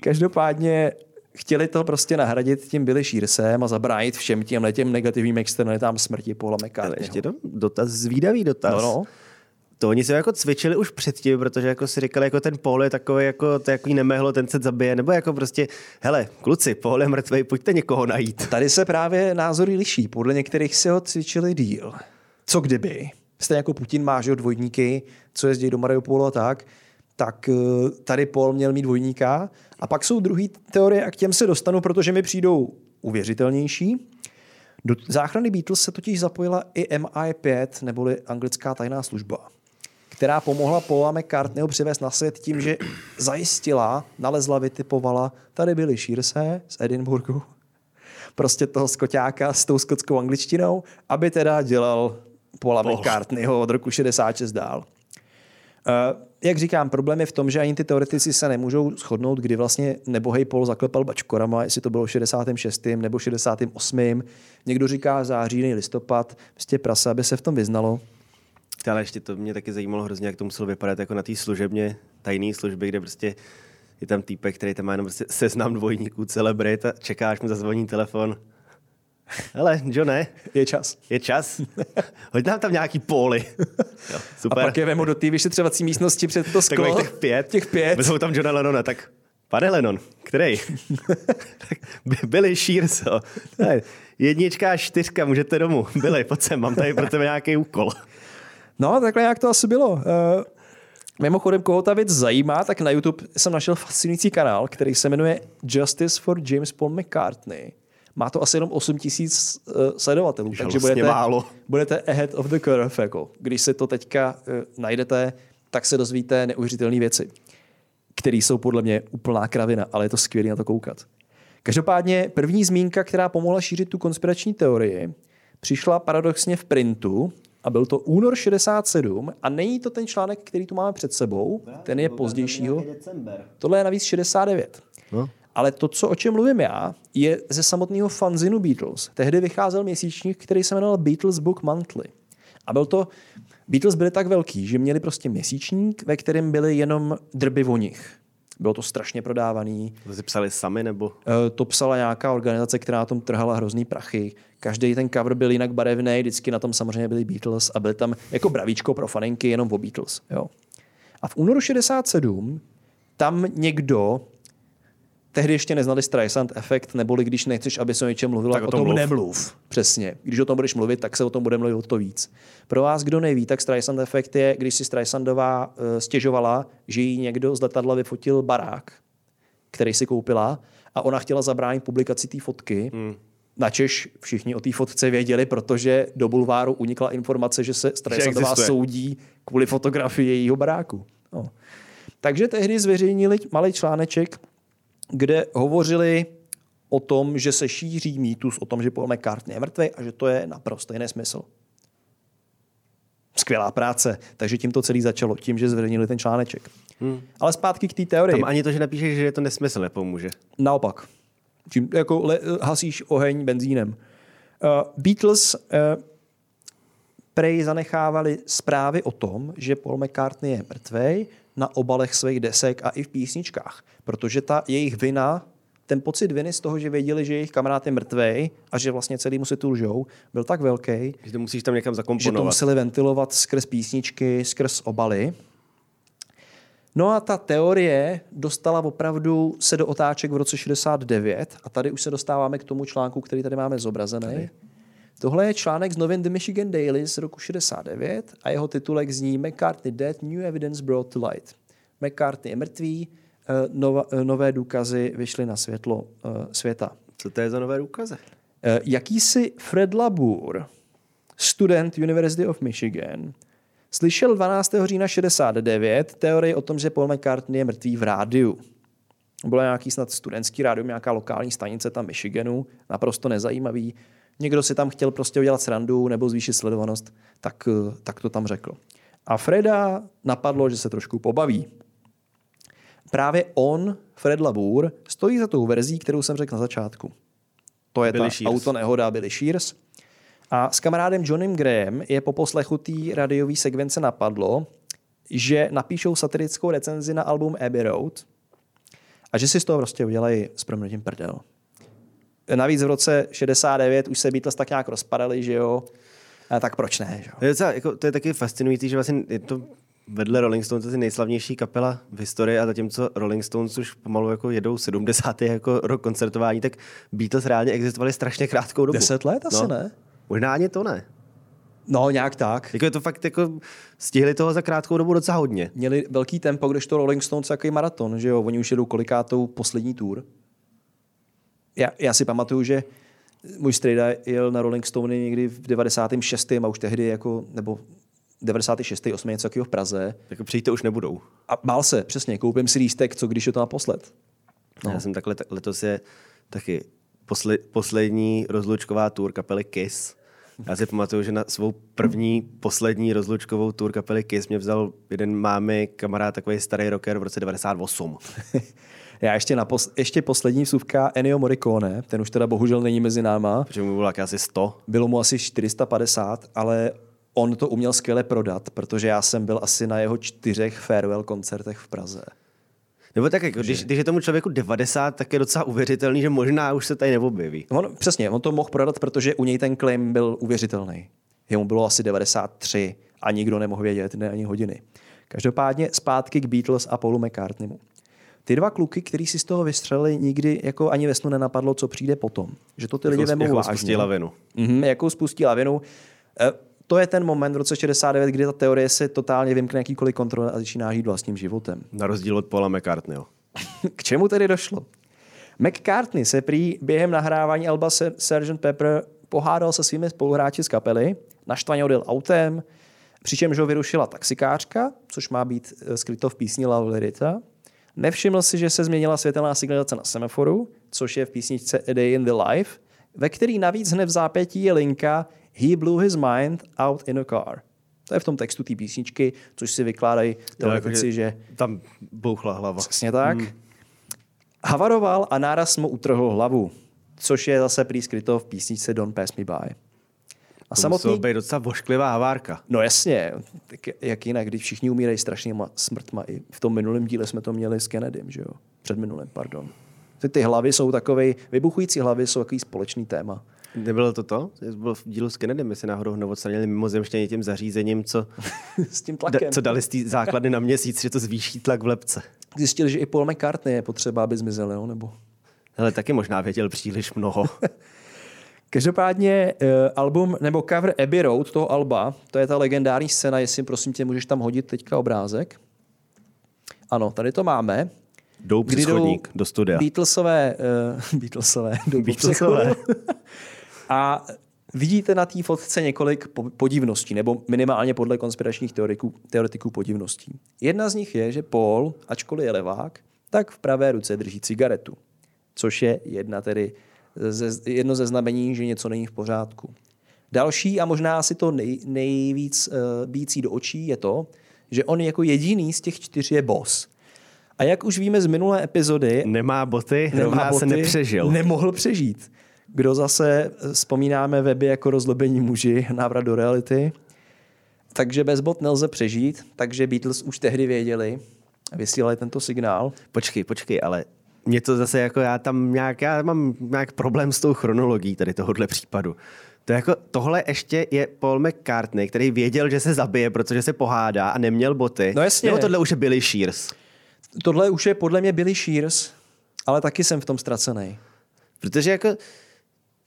Každopádně chtěli to prostě nahradit tím Billy Shearsem a zabránit všem těm těm negativním externalitám smrti Paula Ale McCartneyho. ještě to dotaz, zvídavý dotaz. No, no. To oni se jako cvičili už předtím, protože jako si říkali, jako ten Paul je takový, jako takový nemehlo, ten se zabije, nebo jako prostě, hele, kluci, Paul je mrtvej, pojďte někoho najít. Tady se právě názory liší. Podle některých si ho cvičili díl. Co kdyby? Stejně jako Putin má že dvojníky, co jezdí do Mariupolu a tak, tak eh, tady Paul měl mít dvojníka. A pak jsou druhé teorie a k těm se dostanu, protože mi přijdou uvěřitelnější. Do záchrany Beatles se totiž zapojila i MI5, neboli anglická tajná služba, která pomohla Paula McCartneyho přivést na svět tím, že zajistila, nalezla, vytipovala, tady byli Shearse z Edinburghu, prostě toho skoťáka s tou skotskou angličtinou, aby teda dělal Paula Paul. McCartneyho od roku 66 dál. Jak říkám, problém je v tom, že ani ty teoretici se nemůžou shodnout, kdy vlastně nebohej Pol zaklepal bačkorama, jestli to bylo 66. nebo 68. Někdo říká září, listopad, prostě prasa, aby se v tom vyznalo. Ale ještě to mě taky zajímalo hrozně, jak to muselo vypadat jako na té služebně, tajné služby, kde prostě je tam týpek, který tam má jenom prostě seznam dvojníků, celebrit a čekáš mu zazvoní telefon. Hele, Johne. Je čas. Je čas. Hoď nám tam nějaký póly. Jo, super. A pak je vemu do té vyšetřovací místnosti před to sklo. těch pět. Těch pět. Vezmou tam Johna Lennona, tak pane Lennon, který? Billy Shears, Jednička a čtyřka, můžete domů. Billy, pojď sem, mám tady pro tebe nějaký úkol. No, takhle jak to asi bylo. Uh, mimochodem, koho ta věc zajímá, tak na YouTube jsem našel fascinující kanál, který se jmenuje Justice for James Paul McCartney. Má to asi jenom 8 tisíc uh, sledovatelů, takže budete, málo. budete ahead of the curve. Jako. Když si to teďka uh, najdete, tak se dozvíte neuvěřitelné věci, které jsou podle mě úplná kravina, ale je to skvělé na to koukat. Každopádně první zmínka, která pomohla šířit tu konspirační teorii, přišla paradoxně v printu a byl to únor 67 a není to ten článek, který tu máme před sebou, ten je pozdějšího. Tohle je navíc 69. No. Ale to, co o čem mluvím já, je ze samotného fanzinu Beatles. Tehdy vycházel měsíčník, který se jmenoval Beatles Book Monthly. A byl to, Beatles byli tak velký, že měli prostě měsíčník, ve kterém byly jenom drby o nich. Bylo to strašně prodávaný. To si psali sami nebo? Eh, to psala nějaká organizace, která na tom trhala hrozný prachy. Každý ten cover byl jinak barevný, vždycky na tom samozřejmě byli Beatles a byly tam jako bravíčko pro faninky jenom o Beatles. Jo. A v únoru 67 tam někdo tehdy ještě neznali Streisand efekt, neboli když nechceš, aby se o něčem mluvilo, tak o tom, tom nemluv. Přesně. Když o tom budeš mluvit, tak se o tom bude mluvit o to víc. Pro vás, kdo neví, tak Streisand efekt je, když si Streisandová uh, stěžovala, že jí někdo z letadla vyfotil barák, který si koupila a ona chtěla zabránit publikaci té fotky. Hmm. Načež všichni o té fotce věděli, protože do bulváru unikla informace, že se Streisandová soudí kvůli fotografii jejího baráku. No. Takže tehdy zveřejnili malý článeček, kde hovořili o tom, že se šíří mýtus o tom, že Paul McCartney je mrtvý a že to je naprosto nesmysl. Skvělá práce. Takže tím to celý začalo, tím, že zveřejnili ten článeček. Hmm. Ale zpátky k té teorii. Tam ani to, že napíšeš, že je to nesmysl, nepomůže. Naopak. Tím jako le, hasíš oheň benzínem. Uh, Beatles uh, prej zanechávali zprávy o tom, že Paul McCartney je mrtvý na obalech svých desek a i v písničkách. Protože ta jejich vina, ten pocit viny z toho, že věděli, že jejich kamarád je mrtvý a že vlastně celý mu tu lžou, byl tak velký, že to musíš tam někam zakomponovat. Že to museli ventilovat skrz písničky, skrz obaly. No a ta teorie dostala opravdu se do otáček v roce 69 a tady už se dostáváme k tomu článku, který tady máme zobrazený. Tady. Tohle je článek z novin The Michigan Daily z roku 69 a jeho titulek zní McCartney Dead, New Evidence Brought to Light. McCartney je mrtvý, eh, nova, eh, nové důkazy vyšly na světlo uh, světa. Co to je za nové důkazy? Jakýsi Fred Labour, student University of Michigan, slyšel 12. října 69 teorii o tom, že Paul McCartney je mrtvý v rádiu. Bylo nějaký snad studentský rádium, nějaká lokální stanice tam Michiganu, naprosto nezajímavý někdo si tam chtěl prostě udělat srandu nebo zvýšit sledovanost, tak, eh, tak to tam řekl. A Freda napadlo, že se trošku pobaví. Právě on, Fred Labour, stojí za tou verzí, kterou jsem řekl na začátku. To je Billy ta Shears. auto nehoda Billy Shears. A s kamarádem Johnem Graham je po poslechu té radiové sekvence napadlo, že napíšou satirickou recenzi na album Abbey Road a že si z toho prostě udělají s proměnutím prdel. Navíc v roce 69 už se Beatles tak nějak rozpadali, že jo, a tak proč ne? Že jo? To, je docela, jako, to je taky fascinující, že vlastně je to vedle Rolling Stones asi nejslavnější kapela v historii a zatímco Rolling Stones už pomalu jako jedou 70. jako rok koncertování, tak Beatles reálně existovali strašně krátkou dobu. Deset let asi no. ne? Možná ani to ne. No, nějak tak. Jako je to fakt jako stihli toho za krátkou dobu docela hodně. Měli velký tempo, když to Rolling Stones jaký maraton, že jo, oni už jedou kolikátou poslední tour já, já si pamatuju, že můj strejda jel na Rolling Stone někdy v 96. a už tehdy jako, nebo 96. 8. něco takového v Praze. Jako přijďte už nebudou. A bál se, přesně, koupím si lístek, co když je to naposled. No. Já jsem takhle, letos je taky posle, poslední rozlučková tour kapely Kiss. Já si pamatuju, že na svou první, poslední rozlučkovou tour kapely Kiss mě vzal jeden mámy kamarád, takový starý rocker v roce 98. Já ještě, na pos- ještě poslední vsuvka Ennio Morricone, ten už teda bohužel není mezi náma. Protože mu bylo asi 100. Bylo mu asi 450, ale on to uměl skvěle prodat, protože já jsem byl asi na jeho čtyřech farewell koncertech v Praze. Nebo tak, jako, když, když je tomu člověku 90, tak je docela uvěřitelný, že možná už se tady neobjeví. On, přesně, on to mohl prodat, protože u něj ten claim byl uvěřitelný. Jemu bylo asi 93 a nikdo nemohl vědět, ne ani hodiny. Každopádně zpátky k Beatles a Paulu McCartneymu. Ty dva kluky, který si z toho vystřelili, nikdy jako ani ve snu nenapadlo, co přijde potom. Že to ty lidi Jako, jako vážně. spustí lavinu. Mhm, jakou spustí lavinu. E, to je ten moment v roce 69, kdy ta teorie se totálně vymkne jakýkoliv kontrole a začíná žít vlastním životem. Na rozdíl od Paula McCartneyho. K čemu tedy došlo? McCartney se prý během nahrávání Alba Sgt. Pepper pohádal se svými spoluhráči z kapely, naštvaně odjel autem, přičemž ho vyrušila taxikářka, což má být eh, skryto v písni Love Lyrita. Nevšiml si, že se změnila světelná signalizace na semaforu, což je v písničce A Day in the Life, ve který navíc hned v zápětí je linka He blew his mind out in a car. To je v tom textu té písničky, což si vykládají teoretici, že Tam bouchla hlava. Přesně tak. Hmm. Havaroval a náraz mu utrhl hlavu, což je zase prý skryto v písničce Don't Pass Me By. A To samotný... být docela vošklivá havárka. No jasně, tak jak jinak, když všichni umírají strašnýma smrtma. I v tom minulém díle jsme to měli s Kennedym, že jo? Před minulým, pardon. Ty, ty hlavy jsou takové, vybuchující hlavy jsou takový společný téma. Nebylo to to? Bylo v dílu s Kennedym, jestli náhodou hned odstranili mimozemštění tím zařízením, co, S tím da, tlakem. co dali z té základny na měsíc, že to zvýší tlak v lepce. Zjistili, že i Paul McCartney je potřeba, aby zmizel, jo? Nebo... Ale taky možná věděl příliš mnoho. Každopádně uh, album nebo cover Abbey Road toho Alba, to je ta legendární scéna, jestli prosím tě můžeš tam hodit teďka obrázek. Ano, tady to máme. Jdou přes chodník do studia. Beatlesové, uh, Beatlesové, Beatlesové. A vidíte na té fotce několik po- podivností, nebo minimálně podle konspiračních teoretiků, teoretiků podivností. Jedna z nich je, že Paul, ačkoliv je levák, tak v pravé ruce drží cigaretu, což je jedna tedy ze, jedno ze znamení, že něco není v pořádku. Další a možná asi to nej, nejvíc uh, bící do očí je to, že on jako jediný z těch čtyř je boss. A jak už víme z minulé epizody, Nemá boty, rovná se nepřežil. Nemohl přežít. Kdo zase eh, vzpomínáme weby jako rozlobení muži, návrat do reality. Takže bez bot nelze přežít, takže Beatles už tehdy věděli, vysílali tento signál. Počkej, počkej, ale mě to zase jako já tam nějak, já mám nějak problém s tou chronologií tady tohohle případu. To jako, tohle ještě je Paul McCartney, který věděl, že se zabije, protože se pohádá a neměl boty. No jasně. Nebo tohle už je Billy Shears. Tohle už je podle mě Billy Shears, ale taky jsem v tom ztracený. Protože jako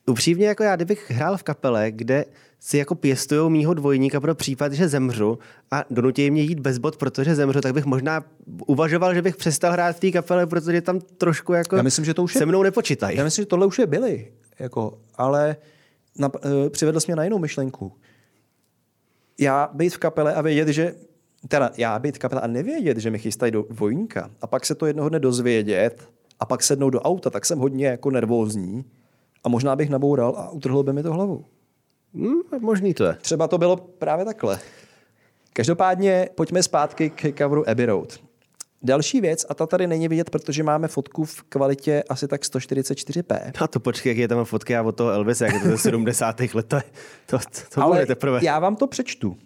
upřímně jako já, kdybych hrál v kapele, kde si jako pěstujou mýho dvojníka pro případ, že zemřu a donutí mě jít bez bod, protože zemřu, tak bych možná uvažoval, že bych přestal hrát v té kapele, protože tam trošku jako Já myslím, že to už je- se mnou nepočítají. Já myslím, že tohle už je Billy, jako, ale na, uh, přivedl jsi mě na jinou myšlenku. Já být v kapele a vědět, že teda já být v kapele a nevědět, že mi chystají do vojníka a pak se to jednoho dne dozvědět a pak sednout do auta, tak jsem hodně jako nervózní a možná bych naboural a utrhl by mi to hlavu. Hmm, možný to je. Třeba to bylo právě takhle. Každopádně pojďme zpátky k coveru Abbey Road. Další věc, a ta tady není vidět, protože máme fotku v kvalitě asi tak 144p. A to počkej, jak je tam fotka od toho Elvisa, jak je to ze 70. let, to, to, to, to Ale bude teprve. já vám to přečtu. Uh,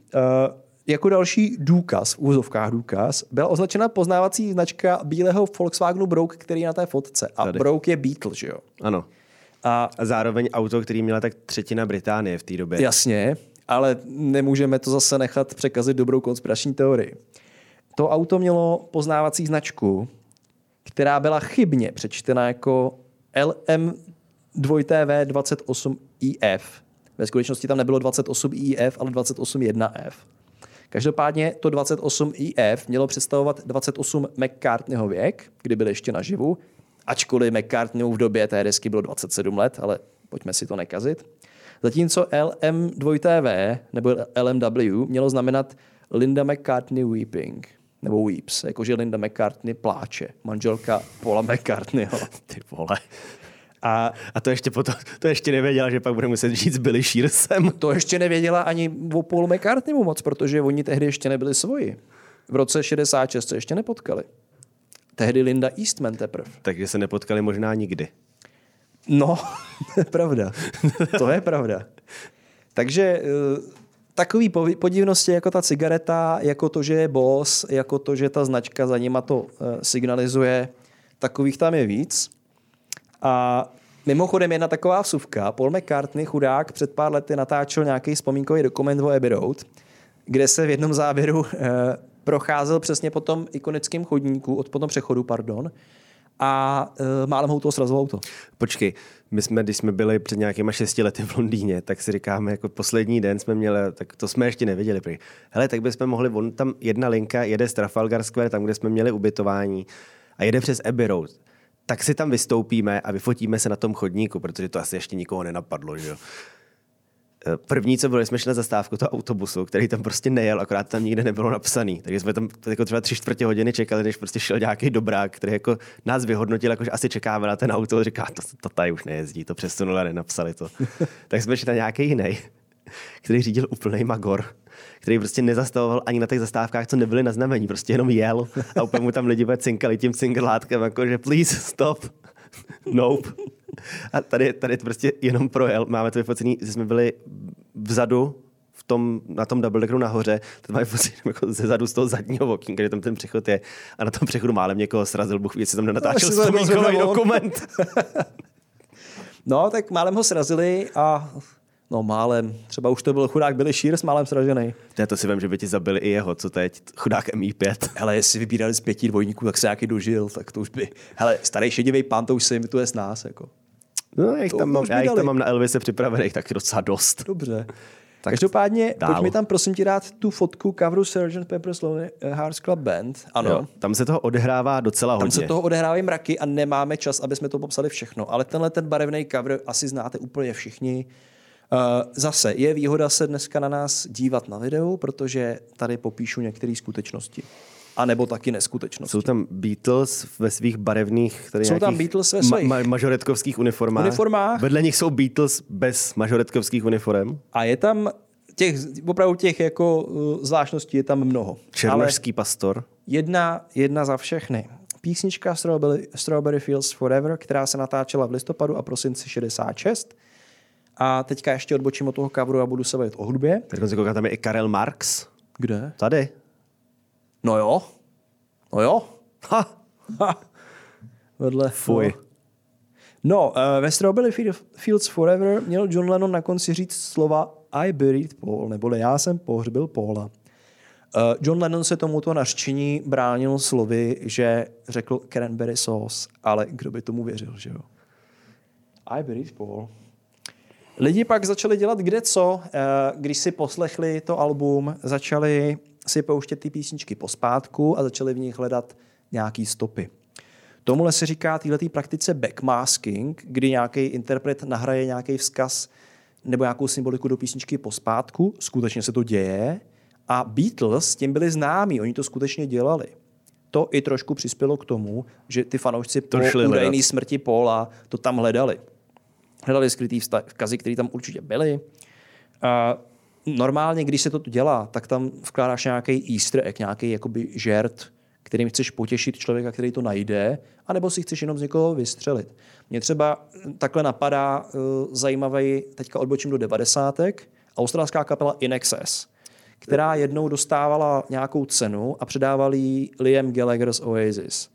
jako další důkaz, v úzovkách důkaz, byla označena poznávací značka bílého Volkswagenu Brouk, který je na té fotce. A Tady. Brouk je Beetle, že jo? Ano. A A zároveň auto, který měla tak třetina Británie v té době. Jasně, ale nemůžeme to zase nechat překazit dobrou konspirační teorii. To auto mělo poznávací značku, která byla chybně přečtena jako LM 2TV28IF. Ve skutečnosti tam nebylo 28IF, ale 28.1F. Každopádně to 28IF mělo představovat 28 McCartneyho věk, kdy byl ještě naživu, ačkoliv McCartneymu v době té desky bylo 27 let, ale pojďme si to nekazit. Zatímco LM2TV nebo LMW mělo znamenat Linda McCartney Weeping, nebo Weeps, jakože Linda McCartney pláče, manželka Paula McCartneyho. Ty vole. A, a to ještě potom, to ještě nevěděla, že pak bude muset žít s Billy Shearsem. To ještě nevěděla ani o Paul McCartneymu moc, protože oni tehdy ještě nebyli svoji. V roce 66 se ještě nepotkali. Tehdy Linda Eastman teprve. Takže se nepotkali možná nikdy. No, to je pravda. To je pravda. Takže eh, takový podivnosti jako ta cigareta, jako to, že je boss, jako to, že ta značka za nima to eh, signalizuje, takových tam je víc. A mimochodem jedna taková vsuvka, Paul McCartney, chudák, před pár lety natáčel nějaký vzpomínkový dokument o Abbey Road, kde se v jednom záběru eh, procházel přesně po tom ikonickém chodníku, od potom přechodu, pardon, a e, málem ho to srazilo auto. Počkej, my jsme, když jsme byli před nějakýma šesti lety v Londýně, tak si říkáme, jako poslední den jsme měli, tak to jsme ještě neviděli. Prý. Hele, tak bychom mohli, on tam jedna linka jede z Trafalgar Square, tam, kde jsme měli ubytování, a jede přes Abbey Road. Tak si tam vystoupíme a vyfotíme se na tom chodníku, protože to asi ještě nikoho nenapadlo, že jo. Eh, první, co bylo, jsme šli na zastávku toho autobusu, který tam prostě nejel, akorát tam nikde nebylo napsaný. Takže jsme tam jako třeba tři čtvrtě hodiny čekali, než prostě šel nějaký dobrák, který jako nás vyhodnotil, jako že asi čekáme na ten auto, říká, to, to tady už nejezdí, to přesunuli a nenapsali to. tak jsme šli na nějaký jiný, který řídil úplný magor který prostě nezastavoval ani na těch zastávkách, co nebyly na znamení, prostě jenom jel a úplně mu tam lidi cinkali tím cinkrlátkem, jako že please stop, nope. A tady, tady prostě jenom projel. Máme to vyfocený, že jsme byli vzadu v tom, na tom double deckeru nahoře, to máme pocit jako ze zadu z toho zadního okýnka, kde tam ten přechod je a na tom přechodu málem někoho srazil, Bůh ví, jestli tam nenatáčel vzpomínkový dokument. no, tak málem ho srazili a No málem. Třeba už to byl chudák Billy Shears málem sražený. To, to si vím, že by ti zabili i jeho, co teď, chudák MI5. Hele, jestli vybírali z pěti dvojníků, tak se nějaký dožil, tak to už by... Hele, starý šedivý pán, to už se imituje s nás, jako. No, já jich, tam mám, já jich tam mám na Elvise připravených, tak docela dost. Dobře. Tak Každopádně, dál. pojď mi tam prosím ti dát tu fotku coveru Sgt. Pepper's Lonely Hearts Club Band. Ano. Jo, tam se toho odehrává docela hodně. Tam se toho odehrávají mraky a nemáme čas, aby jsme to popsali všechno. Ale tenhle ten barevný cover asi znáte úplně všichni. Uh, zase je výhoda se dneska na nás dívat na videu, protože tady popíšu některé skutečnosti a nebo taky neskutečnosti. Jsou tam Beatles ve svých barevných tady jsou tam Beatles ve svých ma- mažoretkovských uniformách. uniformách. Vedle nich jsou Beatles bez mažoretkovských uniform. A je tam těch, opravdu těch jako uh, zvláštností je tam mnoho. Černožský pastor. Jedna, jedna za všechny. Písnička Strawberry, Strawberry Fields Forever, která se natáčela v listopadu a prosinci 66. A teďka ještě odbočím od toho coveru a budu se bavit o hudbě. Teď se koukám, tam je i Karel Marx. Kde? Tady. No jo. No jo. Ha. ha. Vedle. Fuj. No. No, uh, ve Strawberry Fields Forever měl John Lennon na konci říct slova I buried Paul, neboli já jsem pohřbil Paula. Uh, John Lennon se tomuto nařčení bránil slovy, že řekl cranberry sauce, ale kdo by tomu věřil, že jo? I buried Paul. Lidi pak začali dělat kde co, uh, když si poslechli to album, začali si pouštět ty písničky pospátku a začali v nich hledat nějaký stopy. Tomuhle se říká této praktice backmasking, kdy nějaký interpret nahraje nějaký vzkaz nebo nějakou symboliku do písničky pospátku. Skutečně se to děje. A Beatles tím byli známí, oni to skutečně dělali. To i trošku přispělo k tomu, že ty fanoušci po údajné smrti Paula to tam hledali. Hledali skrytý vzkazy, které tam určitě byly. A normálně, když se to dělá, tak tam vkládáš nějaký easter egg, nějaký jakoby žert, kterým chceš potěšit člověka, který to najde, anebo si chceš jenom z někoho vystřelit. Mně třeba takhle napadá uh, zajímavý, teďka odbočím do devadesátek, australská kapela In Excess, která jednou dostávala nějakou cenu a předával Liam Gallagher z Oasis.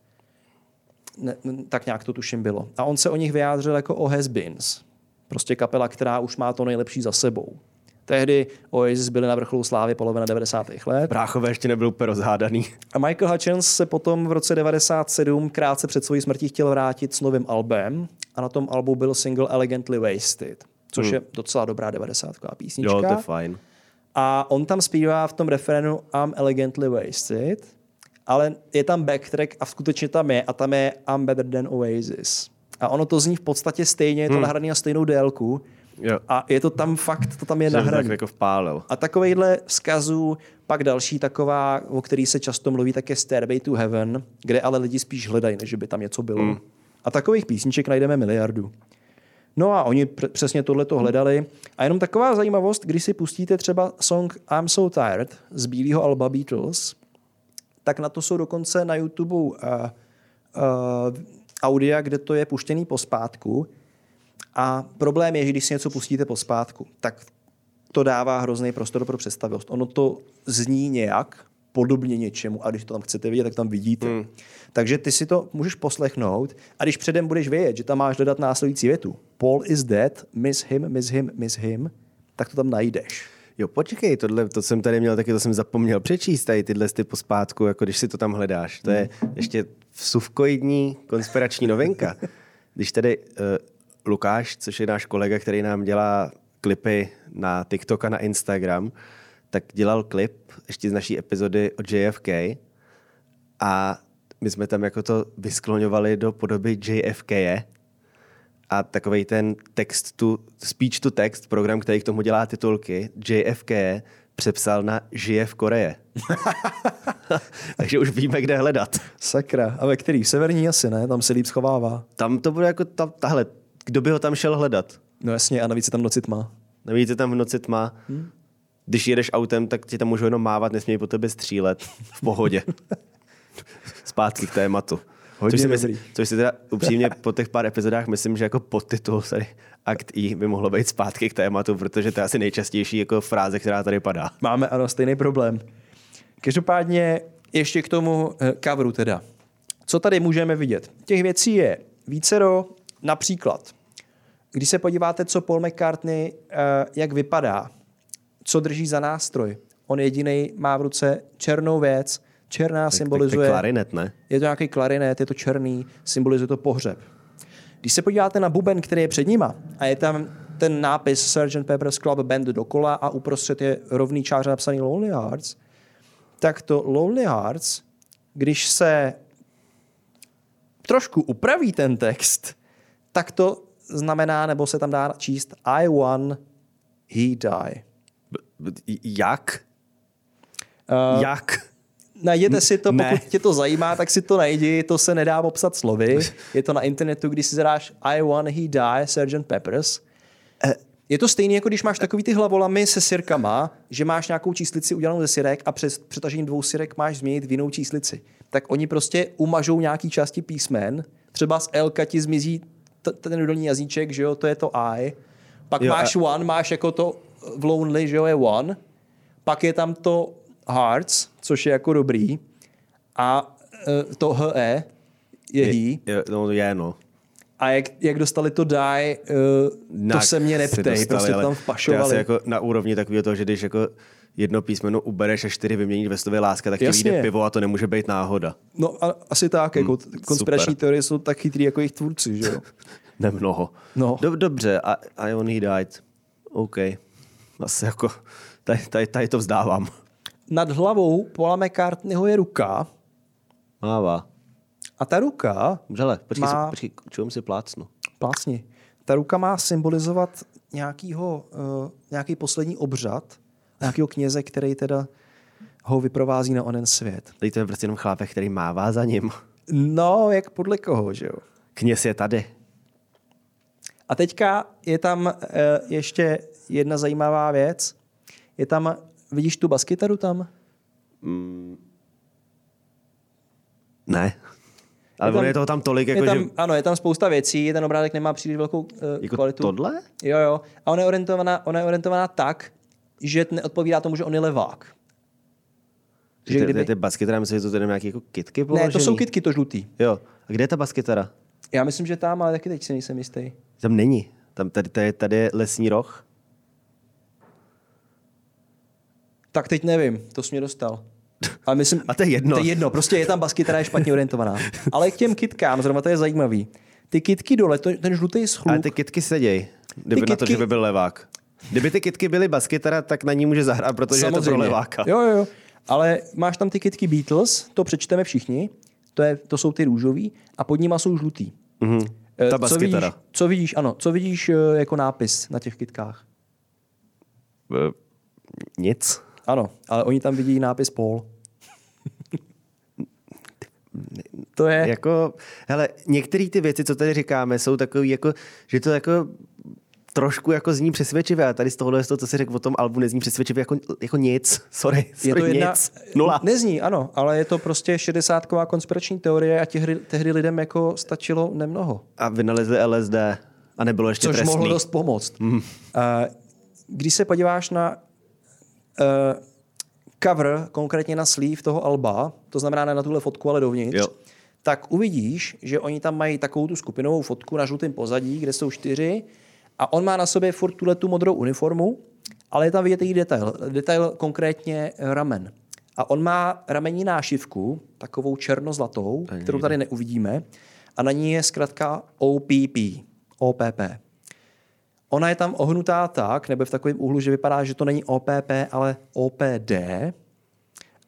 Ne, tak nějak to tuším bylo. A on se o nich vyjádřil jako o has-beens. Prostě kapela, která už má to nejlepší za sebou. Tehdy Oasis byli na vrcholu slávy polovina 90. let. Bráchové ještě nebyl úplně rozhádaný. A Michael Hutchins se potom v roce 97 krátce před svojí smrtí chtěl vrátit s novým albem a na tom albu byl single Elegantly Wasted, což hmm. je docela dobrá 90. písnička. Jo, to je fajn. A on tam zpívá v tom referenu I'm Elegantly Wasted, ale je tam backtrack a skutečně tam je a tam je I'm Better Than Oasis. A ono to zní v podstatě stejně, je to hmm. nahrané na stejnou délku, Jo. A je to tam fakt, to tam je nahrané. Jako vpálil. A takovejhle vzkazů, pak další taková, o který se často mluví, tak je Stairway to Heaven, kde ale lidi spíš hledají, než by tam něco bylo. Mm. A takových písniček najdeme miliardu. No a oni pr- přesně tohle to hledali. A jenom taková zajímavost, když si pustíte třeba song I'm So Tired z bílého alba Beatles, tak na to jsou dokonce na YouTube uh, uh, audia, kde to je puštěný pospátku. A problém je, že když si něco pustíte pospátku, tak to dává hrozný prostor pro představivost. Ono to zní nějak, podobně něčemu a když to tam chcete vidět, tak tam vidíte. Hmm. Takže ty si to můžeš poslechnout a když předem budeš vědět, že tam máš dodat následující větu Paul is dead, miss him, miss him, miss him, tak to tam najdeš. Jo, počkej, tohle, to jsem tady měl taky, to jsem zapomněl přečíst, tady tyhle ty pospátku, jako když si to tam hledáš. To je ještě suvkoidní konspirační novinka. Když tady uh, Lukáš, což je náš kolega, který nám dělá klipy na TikTok a na Instagram, tak dělal klip ještě z naší epizody o JFK a my jsme tam jako to vyskloňovali do podoby JFK a takový ten text tu, speech to text, program, který k tomu dělá titulky, JFK přepsal na žije v Koreje. Takže už víme, kde hledat. Sakra. A ve který? V severní asi, ne? Tam se líp schovává. Tam to bude jako ta, tahle. Kdo by ho tam šel hledat? No jasně, a navíc je tam noci tma. Navíc je tam v noci tma. Hmm. Když jedeš autem, tak ti tam můžou jenom mávat, nesmějí po tebe střílet v pohodě. Zpátky k tématu. Hodně což si, myslím, což si teda upřímně po těch pár epizodách myslím, že jako podtitul tady akt I by mohlo být zpátky k tématu, protože to je asi nejčastější jako fráze, která tady padá. Máme ano stejný problém. Každopádně ještě k tomu eh, coveru teda. Co tady můžeme vidět? Těch věcí je vícero, například, když se podíváte, co Paul McCartney, eh, jak vypadá, co drží za nástroj. On jediný má v ruce černou věc, černá Tak, symbolizuje... tak, tak klarinet, ne? Je to nějaký klarinet, je to černý, symbolizuje to pohřeb. Když se podíváte na buben, který je před nima a je tam ten nápis Sgt. Pepper's Club Band dokola a uprostřed je rovný čáře napsaný Lonely Hearts, tak to Lonely Hearts, když se trošku upraví ten text, tak to znamená, nebo se tam dá číst I won, he die. Jak? Uh, Jak? Najděte si to, Ne. pokud tě to zajímá, tak si to najdi, to se nedá popsat slovy. Je to na internetu, když si zadáš I want he die, Sgt. Peppers. Je to stejné, jako když máš takový ty hlavolamy se sirkama, že máš nějakou číslici udělanou ze sirek a přes přetažením dvou sirek máš změnit v jinou číslici. Tak oni prostě umažou nějaký části písmen, třeba z L ti zmizí ten dolní jazyček, že jo, to je to I. Pak Jo, jo, a- máš one, máš jako to v Lonely, že jo, je one. Pak je tam to Hearts, což je jako dobrý. A eh, to HE je he. No, je, no. A jak, jak dostali to die, uh, to se mě neptej, dostali, prostě tam vpašovali. asi jako na úrovni takového toho, že když jako jedno písmeno ubereš a čtyři vyměníš ve slově láska, tak ti vyjde pivo a to nemůže být náhoda. No a, asi tak, jako Hmm, konspirační super. teorie jsou tak chytrý jako jejich tvůrci, že jo? Nemnoho. No. Dob- dobře, a, a on he died. OK. Asi jako, tady, tady, tady to vzdávám. Nad hlavou Paula McCartneyho je ruka Mává. a ta ruka, Vřele, počkej, Má- počkej, čujem si plácnu. plásni, ta ruka má symbolizovat nějakýho, uh, nějaký poslední obřad, nějakého kněze, který teda ho vyprovází na onen svět. Tady to je prostě jenom chlápek, který mává za ním. No, jak podle koho, že jo? Kněz je tady. A teďka je tam uh, ještě jedna zajímavá věc. Je tam, vidíš tu baskytaru tam? Ne. Ale Je tam- ono je toho tam tolik, jako je tam, že... Ano, je tam spousta věcí, ten obrázek nemá příliš velkou uh, Jako kvalitu. tohle? Jo, jo. A ona je, orientovaná, ona je orientovaná tak, že neodpovídá tomu, že on je levák. Že ty, kdyby... ty, ty baskytara, myslím, že to tady nějaké jako kitky položený. Ne, to jsou kitky, to žlutý. Jo. A kde je ta baskytara? Já myslím, že tam, ale taky teď si nejsem jistý. Tam není. Tam tady, tady, tady je lesní roh. Tak teď nevím, to jsi mě dostal. Ale myslím, A to je jedno. To je jedno, prostě je tam baskytara je špatně orientovaná. Ale k těm kitkám, zrovna to je zajímavý. Ty kitky dole, to, ten žlutý schluk, Ale ty kitky seděj. Kdyby Ty na to, kytky- že by byl levák. Kdyby ty kitky byly baskytara, tak na ní může zahrát, protože je to pro leváka. Jo, jo, jo. Ale máš tam ty kitky Beatles, to přečteme všichni, to, je, to jsou ty růžový, a pod nima jsou žlutý. Mhm. Eh, Ta co vidíš, co vidíš, ano, co vidíš eh, jako nápis na těch kitkách? Eh, Nic. Ano, ale oni tam vidí nápis Paul. To je... Jako, hele, některé ty věci, co tady říkáme, jsou takové, jako, že to jako trošku jako zní přesvědčivě a tady z tohohle, to, co si řekl o tom albu, nezní přesvědčivě jako, jako nic. Sorry, sorry je to jedna, nic. Nula. Nezní, ano, ale je to prostě šedesátková konspirační teorie a těch, tehdy lidem jako stačilo nemnoho. A vynalezli LSD a nebylo ještě Což trestný. mohlo dost pomoct. Mm. Uh, když se podíváš na uh, cover, konkrétně na sleeve toho alba, to znamená ne na tuhle fotku, ale dovnitř, Jo. tak uvidíš, že oni tam mají takovou tu skupinovou fotku na žlutém pozadí, kde jsou čtyři a on má na sobě furt tuhle tu modrou uniformu, ale je tam vidět její detail. Detail konkrétně ramen. A on má ramení nášivku, takovou černozlatou, kterou tady neuvidíme, a na ní je zkrátka OPP. OPP. Ona je tam ohnutá tak, nebo v takovém úhlu, že vypadá, že to není OPP, ale OPD.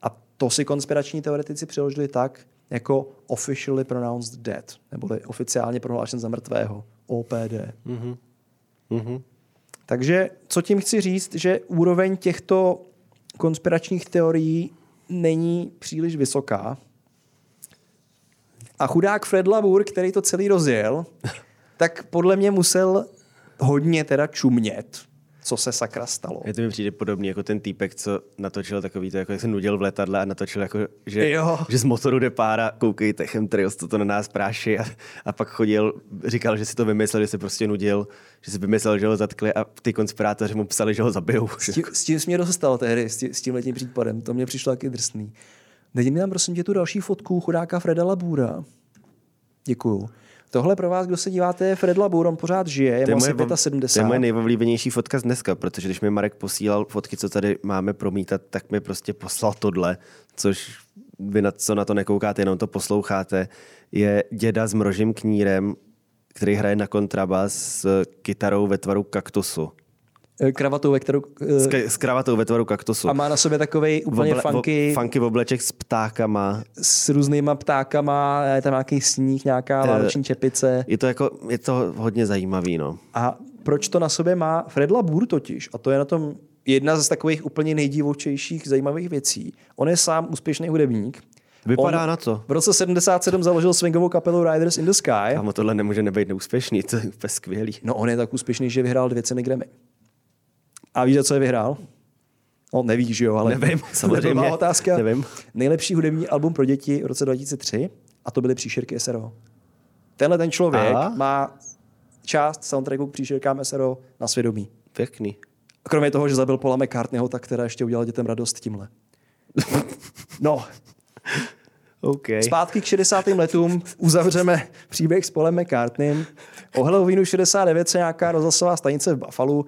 A to si konspirační teoretici přeložili tak, jako officially pronounced dead, neboli oficiálně prohlášen za mrtvého. OPD. Mhm. Mhm. Takže co tím chci říct, že úroveň těchto konspiračních teorií není příliš vysoká. A chudák Fred Labour, který to celý rozjel, tak podle mě musel hodně teda čumět, co se sakra stalo. Je to mi přijde podobný jako ten týpek, co natočil takový to, jako jak se nudil v letadle a natočil jako, že, Jo. že z motoru jde pára, koukejte, chemtrails, co to na nás práší a, a, pak chodil, říkal, že si to vymyslel, že se prostě nudil, že si vymyslel, že ho zatkli a ty konspirátoři mu psali, že ho zabijou. S tím, s tím jsi mě dostal tehdy, s tím, s tímhletím případem. To mě přišlo taky drsný. Dej mi tam prosím tě tu další fotku chudáka Freda Labura. Děkuju. Tohle pro vás, kdo se díváte, je Fred Labur, on pořád žije, je, mu asi moje, to 75. je moje nejoblíbenější fotka z dneska, protože když mi Marek posílal fotky, co tady máme promítat, tak mi prostě poslal tohle, což vy na, co na to nekoukáte, jenom to posloucháte, je děda s mrožím knírem, který hraje na kontrabas s kytarou ve tvaru kaktusu. Eh, Kravatou, ve kterou... eh, S, k- s kravatou ve tvaru kaktusu. A má na sobě takový úplně Oble- funky, vo- funky obleček s ptákama. s různýma ptákama, je tam nějaký sníh, nějaká Eh, vánoční čepice. Je to, jako, je to hodně zajímavý, no. A proč to na sobě má Fred Labur totiž? A to je na tom jedna z takových úplně nejdivočejších zajímavých věcí. On je sám úspěšný hudebník. Vypadá On na to. V roce 77 založil swingovou kapelu Riders in the Sky. Kámo, tohle nemůže nebejt neúspěšný, to je úplně skvělý. No on je tak úspěšný, že vyhrál dvě ceny Grammy. A víš, co je vyhrál? No, nevíš, že jo, ale... Nevím, samozřejmě. Blbá otázka. Nevím. Nejlepší hudební album pro děti v roce 2003 a to byly příšerky SRO. Tenhle ten člověk Aha. má část soundtracku k příšerkám SRO na svědomí. Pěkný. Kromě toho, že zabil Paula McCartneyho, tak teda ještě udělal dětem radost tímhle. No, OK. Zpátky k 60. letům uzavřeme příběh s Polem McCartneym. O Halloweenu 69 se nějaká rozhlasová stanice v Buffalo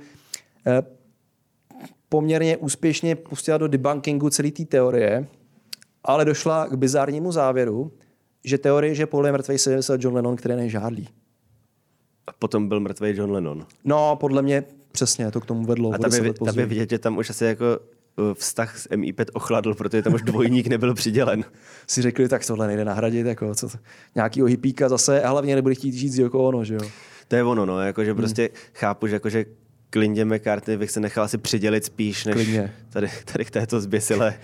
eh, poměrně úspěšně pustila do debunkingu celé té teorie, ale došla k bizárnímu závěru, že teorie, že Paul je mrtvý, se vymyslel John Lennon, který nežádlí. A potom byl mrtvý John Lennon. No, podle mě přesně to k tomu vedlo. A tam je, tam je vidět, že tam už asi jako uh, vztah s MI5 ochladl, protože tam už dvojník nebyl přidělen. si řekli, tak tohle nejde nahradit, jako co, nějakýho hippíka zase, a hlavně nebude chtít žít z Yoko Ono, že jo. To je ono, no, jakože prostě chápu, že jakože klidně McCartney bych se nechal asi přidělit spíš, než Klidně. tady, tady k této zběsilé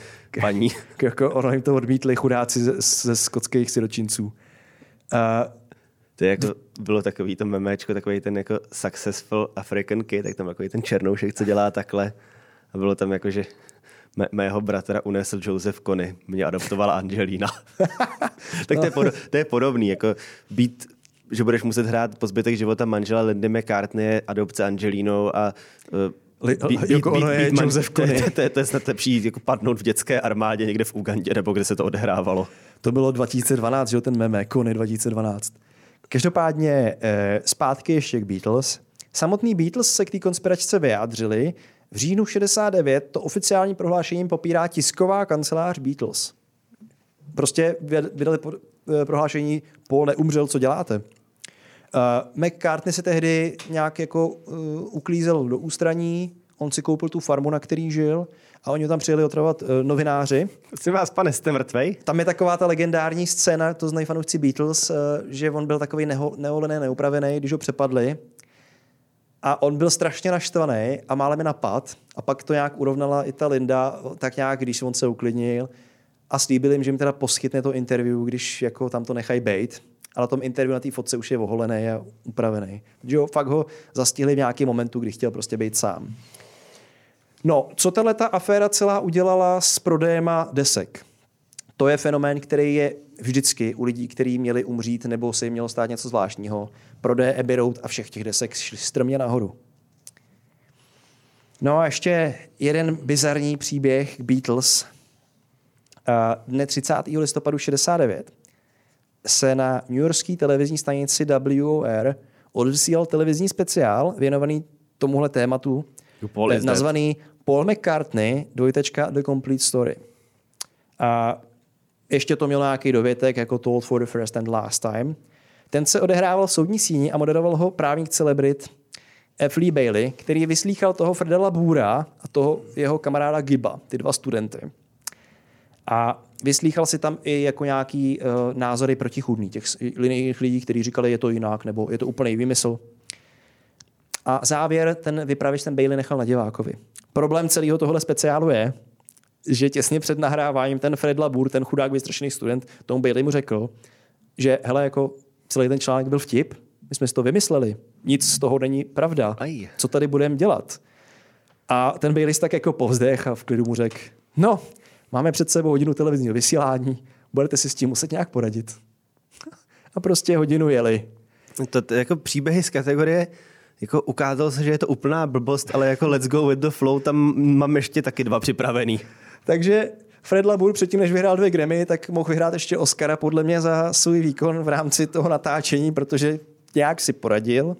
paní. jako ono jim to odmítli chudáci ze, ze skotských siročinců. Uh, To je jako, bylo takový to memečko, takový ten jako successful African kid, tak tam takový ten černoušek, co dělá takhle. A bylo tam jako, že mé, mého bratra unesl Joseph Kony, mě adoptovala Angelina. tak to je, pod, to je podobný, jako být že budeš muset hrát po zbytek života manžela Lindy McCartney, adopce Angelinou a Yoko Ono je Joseph to, Kony. to, je- to je snad lepší jako padnout v dětské armádě někde v Ugandě, nebo kde se to odehrávalo. to bylo 2012, že jo, ten meme, Kony 2012. Každopádně eh, zpátky ještě k Beatles. Samotný Beatles se k té konspiračce vyjádřili. V říjnu 69 to oficiální prohlášením popírá tisková kancelář Beatles. Prostě vyd- vydali eh, prohlášení Paul neumřel, co děláte? Uh, McCartney se tehdy nějak jako uh, uklízel do ústraní, on si koupil tu farmu, na který žil a oni ho tam přijeli otravovat uh, novináři. Si vás, pane, jste mrtvej? Tam je taková ta legendární scéna, to znají fanoušci Beatles, uh, že on byl takový neho, neholený, neupravený, když ho přepadli. A on byl strašně naštvaný a málem je napad. A pak to nějak urovnala i ta Linda, tak nějak, když on se uklidnil. A slíbil jim, že jim teda poskytne to interview, když jako tam to nechají bejt. A na tom interview na té fotce už je oholený a upravený. Že jo, fakt ho zastihli v nějakém momentu, kdy chtěl prostě být sám. No, co tahle ta aféra celá udělala s prodejema desek? To je fenomén, který je vždycky u lidí, kteří měli umřít nebo se jim mělo stát něco zvláštního. Prodeje Abbey Road a všech těch desek šli strmě nahoru. No a ještě jeden bizarní příběh Beatles. Dne 30. listopadu 69 se na New Yorkské televizní stanici WOR odvysílal televizní speciál věnovaný tomuhle tématu, Paul nazvaný Paul McCartney, dvojtečka The Complete Story. A ještě to mělo nějaký dovětek, jako Told for the First and Last Time. Ten se odehrával v soudní síni a moderoval ho právník celebrit F. Lee Bailey, který vyslýchal toho Fredela Bůra a toho jeho kamaráda Giba, ty dva studenty. A vyslýchal si tam i jako nějaký uh, názory protichůdný těch linijních lidí, kteří říkali, je to jinak, nebo je to úplný výmysl. A závěr ten vypravěč ten Bailey nechal na divákovi. Problém celého tohle speciálu je, že těsně před nahráváním ten Fred Labur, ten chudák vystrašený student, tomu Bailey mu řekl, že hele, jako celý ten článek byl vtip, my jsme si to vymysleli, nic z toho není pravda, Aj. co tady budeme dělat? A ten Bailey tak jako povzdech a v klidu mu řekl, no, máme před sebou hodinu televizního vysílání, budete si s tím muset nějak poradit. A prostě hodinu jeli. To, to jako příběhy z kategorie jako ukázalo se, že je to úplná blbost, ale jako let's go with the flow, tam mám ještě taky dva připravený. Takže Fred Labur předtím, než vyhrál dvě Grammy, tak mohl vyhrát ještě Oscara podle mě za svůj výkon v rámci toho natáčení, protože nějak si poradil.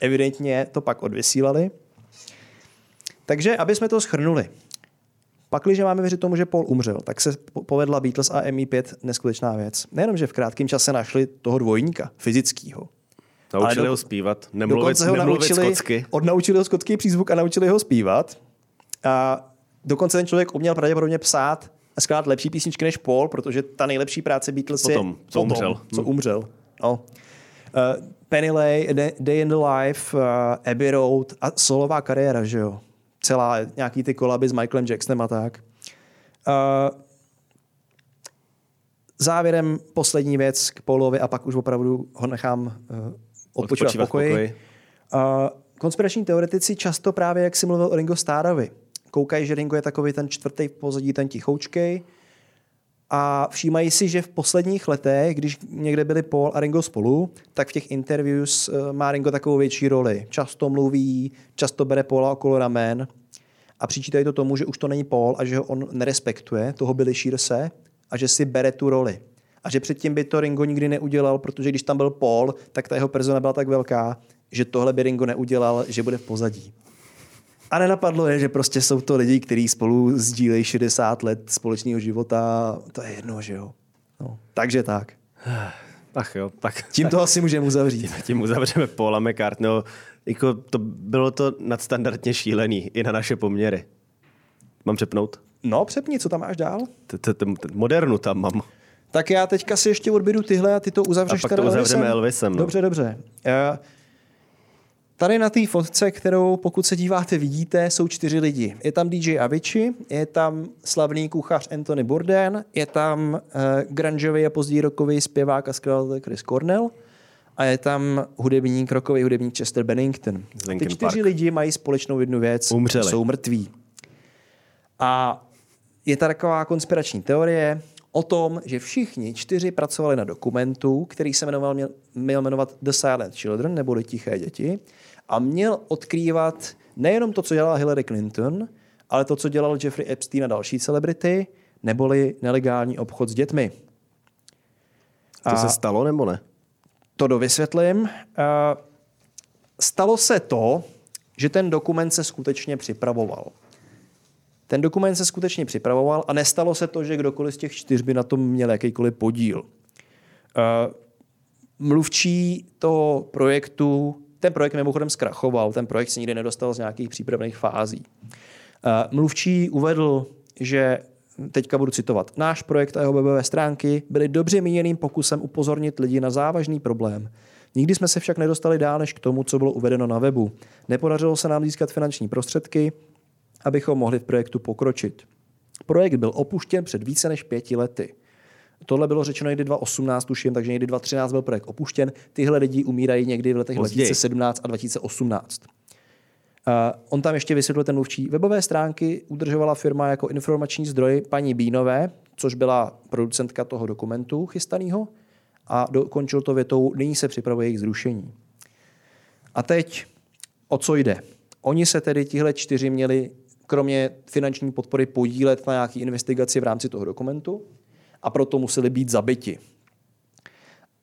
Evidentně to pak odvysílali. Takže, aby jsme to schrnuli. Pakliže máme věřit tomu, že Paul umřel, tak se povedla Beatles a MI5 neskutečná věc. Nejenom, že v krátkém čase našli toho dvojníka, fyzického. Naučili do- ho zpívat, nemluvit, Dokonce ho nemluvit naučili, skotsky. odnaučili ho skotský přízvuk a naučili ho zpívat. A dokonce ten člověk uměl pravděpodobně psát a skládat lepší písničky než Paul, protože ta nejlepší práce Beatles Potom, je co umřel. co umřel. No. Uh, Penny Lay, Day in the Life, uh, Abbey Road a solová kariéra, že jo. Celá nějaký ty kolaby s Michaelem Jacksonem a tak. Uh, závěrem poslední věc k Paulovi a pak už opravdu ho nechám uh, odpočívat v pokoji. pokoji. Uh, konspirační teoretici často právě, jak si mluvil o Ringo Starrovi, koukají, že Ringo je takový ten čtvrtý v pozadí, ten tichoučkej a všímají si, že v posledních letech, když někde byli Paul a Ringo spolu, tak v těch interviews uh, má Ringo takovou větší roli. Často mluví, často bere Paula okolo ramen a přičítají to tomu, že už to není Paul a že ho on nerespektuje, toho Billy Shearse, a že si bere tu roli. A že předtím by to Ringo nikdy neudělal, protože když tam byl Paul, tak ta jeho persona byla tak velká, že tohle by Ringo neudělal, že bude v pozadí. A nenapadlo je, že prostě jsou to lidi, kteří spolu sdílejí 60 let společného života. To je jedno, že jo. No, takže tak. Ach jo, tak Tím to asi můžeme uzavřít. tím uzavřeme Paula McCartneyho. Jako to, bylo to nadstandardně šílený i na naše poměry. Mám přepnout? No, přepni, co tam máš dál? Modernu tam mám. Tak já teďka si ještě odbydu tyhle a ty to uzavřeš A pak to uzavřeme Elvisem? Elvisem, no. Dobře, dobře. Tady na té fotce, kterou pokud se díváte, vidíte, jsou čtyři lidi. Je tam DJ Avicii, je tam slavný kuchař Anthony Bourdain, je tam uh, grungeový a později rokový zpěvák a skladatel Chris Cornell a je tam hudebník, rokový hudebník Chester Bennington. Ty čtyři Park. lidi mají společnou jednu věc. Umřeli. Jsou mrtví. A je ta taková konspirační teorie o tom, že všichni čtyři pracovali na dokumentu, který se jmenoval, měl, měl jmenovat The Silent Children, neboli Tiché děti, a měl odkrývat nejenom to, co dělala Hillary Clinton, ale to, co dělal Jeffrey Epstein a další celebrity, neboli nelegální obchod s dětmi. To se stalo nebo ne? To dovysvětlím. Stalo se to, že ten dokument se skutečně připravoval. Ten dokument se skutečně připravoval a nestalo se to, že kdokoliv z těch čtyř by na tom měl jakýkoliv podíl. Mluvčí toho projektu, ten projekt mimochodem zkrachoval, ten projekt se nikdy nedostal z nějakých přípravných fází. Eh, Mluvčí uvedl, že teďka budu citovat, náš projekt a jeho webové stránky byly dobře míněným pokusem upozornit lidi na závažný problém. Nikdy jsme se však nedostali dál než k tomu, co bylo uvedeno na webu. Nepodařilo se nám získat finanční prostředky, abychom mohli v projektu pokročit. Projekt byl opuštěn před více než pěti lety. Tohle bylo řečeno někdy 2018, tuším, takže někdy 2013 byl projekt opuštěn. Tyhle lidi umírají někdy v letech Později. 2017 a 2018. Uh, on tam ještě vysvětlil ten mluvčí. Webové stránky udržovala firma jako informační zdroj paní Bínové, což byla producentka toho dokumentu chystaného, a dokončil to větou, nyní se připravuje jejich zrušení. A teď, o co jde? Oni se tedy tihle čtyři měli kromě finanční podpory podílet na nějaké investigaci v rámci toho dokumentu a proto museli být zabiti.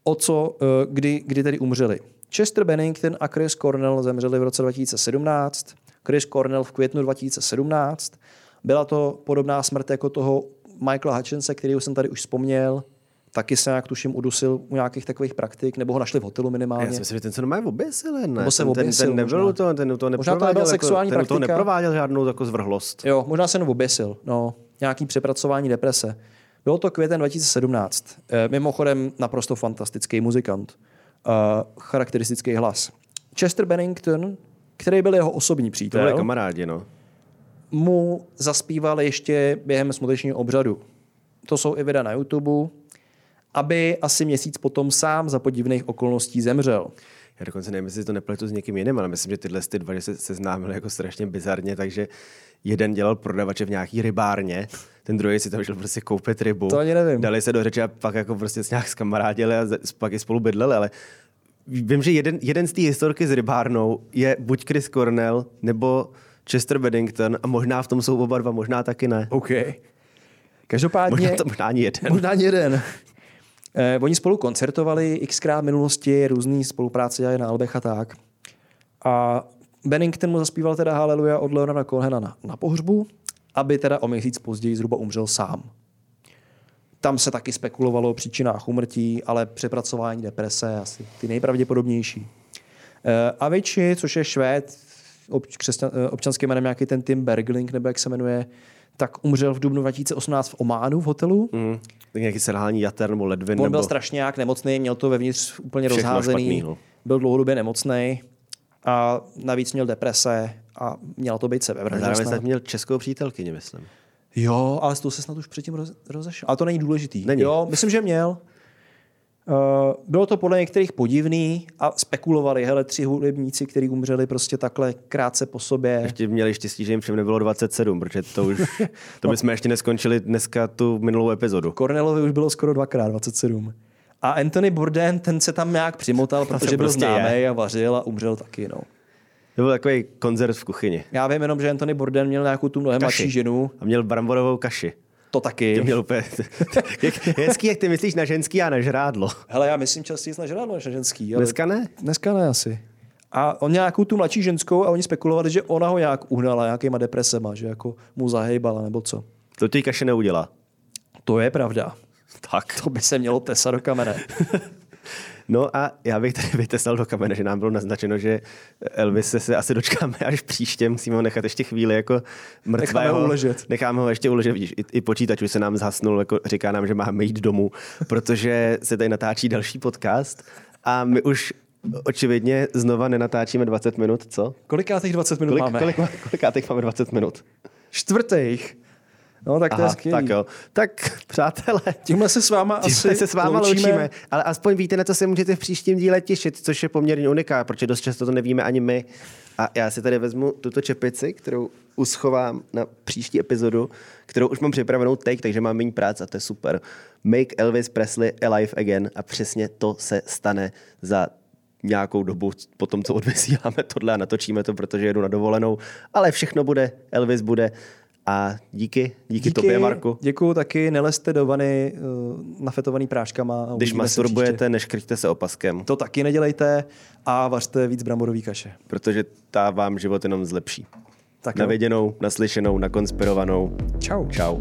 O co, eh, kdy, kdy tedy umřeli? Chester Bennington a Chris Cornell zemřeli v roce 2017, Chris Cornell v květnu 2017. Byla to podobná smrt jako toho Michaela Hutchinse, který jsem tady už vzpomněl, taky se nějak tuším udusil u nějakých takových praktik, nebo ho našli v hotelu minimálně. Já si myslím, že ten se normálně oběsil, ne? Nebo se ten, oběsil ten nebyl možná. toho, ten toho Možná to neprováděl, nebyla jako, sexuální ten praktika. neprováděl žádnou jako zvrhlost. Jo, možná se jenom oběsil. No, nějaký přepracování deprese. Bylo to květen 2017. E, mimochodem naprosto fantastický muzikant. E, charakteristický hlas. Chester Bennington, který byl jeho osobní To byli přítel, kamarádi, no. mu zaspíval ještě během smutečního obřadu. To jsou i videa na YouTube, aby asi měsíc potom sám za podivných okolností zemřel. Já dokonce nevím, jestli to nepletu s někým jiným, ale myslím, že tyhle ty dva že se seznámili jako strašně bizarně, takže jeden dělal prodavače v nějaký rybárně, ten druhý si tam šel prostě koupit rybu. To ani nevím. Dali se do řeči a pak jako prostě s nějak skamarádili a pak i spolu bydleli, ale vím, že jeden, jeden z té historky s rybárnou je buď Chris Cornell nebo Chester Bennington a možná v tom jsou oba dva, možná taky ne. OK. Každopádně... Možná, to, možná ani jeden. Možná ani jeden. Eh, oni spolu koncertovali xkrát v minulosti, různý spolupráce dělali na albech a tak. A Bennington mu zaspíval teda Haleluja od Leonarda Cohena na, na pohřbu, aby teda o měsíc později zhruba umřel sám. Tam se taky spekulovalo o příčinách umrtí, ale přepracování deprese asi ty nejpravděpodobnější. Eh, Avicii, což je švéd, eh, občanským jménem nějaký ten Tim Bergling, nebo jak se jmenuje, tak umřel v dubnu 2018 v Ománu v hotelu. Mm, tak nějaký selhání jater nebo ledvin. On nebo... byl strašně nějak nemocný, měl to vevnitř úplně Všechno rozházený, špatnýho. byl dlouhodobě nemocný a navíc měl deprese a měla to být sebevražda. Zároveň měl českou přítelkyni, myslím. Jo, ale s tou se snad už předtím roz, rozešel. Ale to není důležitý. Není. Jo, myslím, že měl. Uh, bylo to podle některých podivný a spekulovali, hele, tři hudebníci, kteří umřeli prostě takhle krátce po sobě. Ještě měli štěstí, že jim všem nebylo 27, protože to už, to bychom ještě neskončili dneska tu minulou epizodu. Cornelovi už bylo skoro dvakrát 27. A Anthony Bourdain, ten se tam nějak přimotal, protože byl prostě známý je. a vařil a umřel taky. No. To byl takový koncert v kuchyni. Já vím jenom, že Anthony Bourdain měl nějakou tu mnohem Kaši. mladší ženu. A měl bramborovou kaši. To taky. Měl úplně... jak, hezký, jak ty myslíš na ženský a na žrádlo. Hele, já myslím častěji na žrádlo než na ženský. Ale Dneska ne? Dneska ne asi. A on nějakou tu mladší ženskou a oni spekulovali, že ona ho nějak uhnala nějakýma depresema, že jako mu zahejbala nebo co. To ti kaše neudělá. To je pravda. Tak. To by se mělo tesat do kamene. No a já bych tady vytesal do kamene, že nám bylo naznačeno, že Elvis se, se asi dočkáme až příště, musíme ho nechat ještě chvíli jako mrtvého. Necháme ho uležet. Necháme ho ještě uležet, vidíš, i, i počítač už se nám zhasnul, jako říká nám, že máme jít domů, protože se tady natáčí další podcast a my už očividně znova nenatáčíme 20 minut, co? Koliká těch 20 minut Kolik, máme? kolik, koliká teď máme 20 minut? Čtvrtých. No tak to je Aha, skvělý. tak jo. Tak přátelé, Tímhle se s váma Tímhle asi se s váma loučíme. loučíme, ale aspoň víte, na co se můžete v příštím díle těšit, což je poměrně uniká, protože dost často to nevíme ani my. A já si tady vezmu tuto čepici, kterou uschovám na příští epizodu, kterou už mám připravenou teď, takže mám méně práce a to je super. Make Elvis Presley alive again a přesně to se stane za nějakou dobu po tom, co odvysíláme tohle a natočíme to, protože jedu na dovolenou, ale všechno bude, Elvis bude a díky, díky, díky tobě, Marku. Děkuju taky, neleste do vany uh, nafetovaný práškama. a Když masturbujete, neškrťte se opaskem. To taky nedělejte a vařte víc bramborový kaše. protože ta vám život jenom zlepší. Tak Na jo. naslyšenou, nakonspirovanou. Čau. Čau.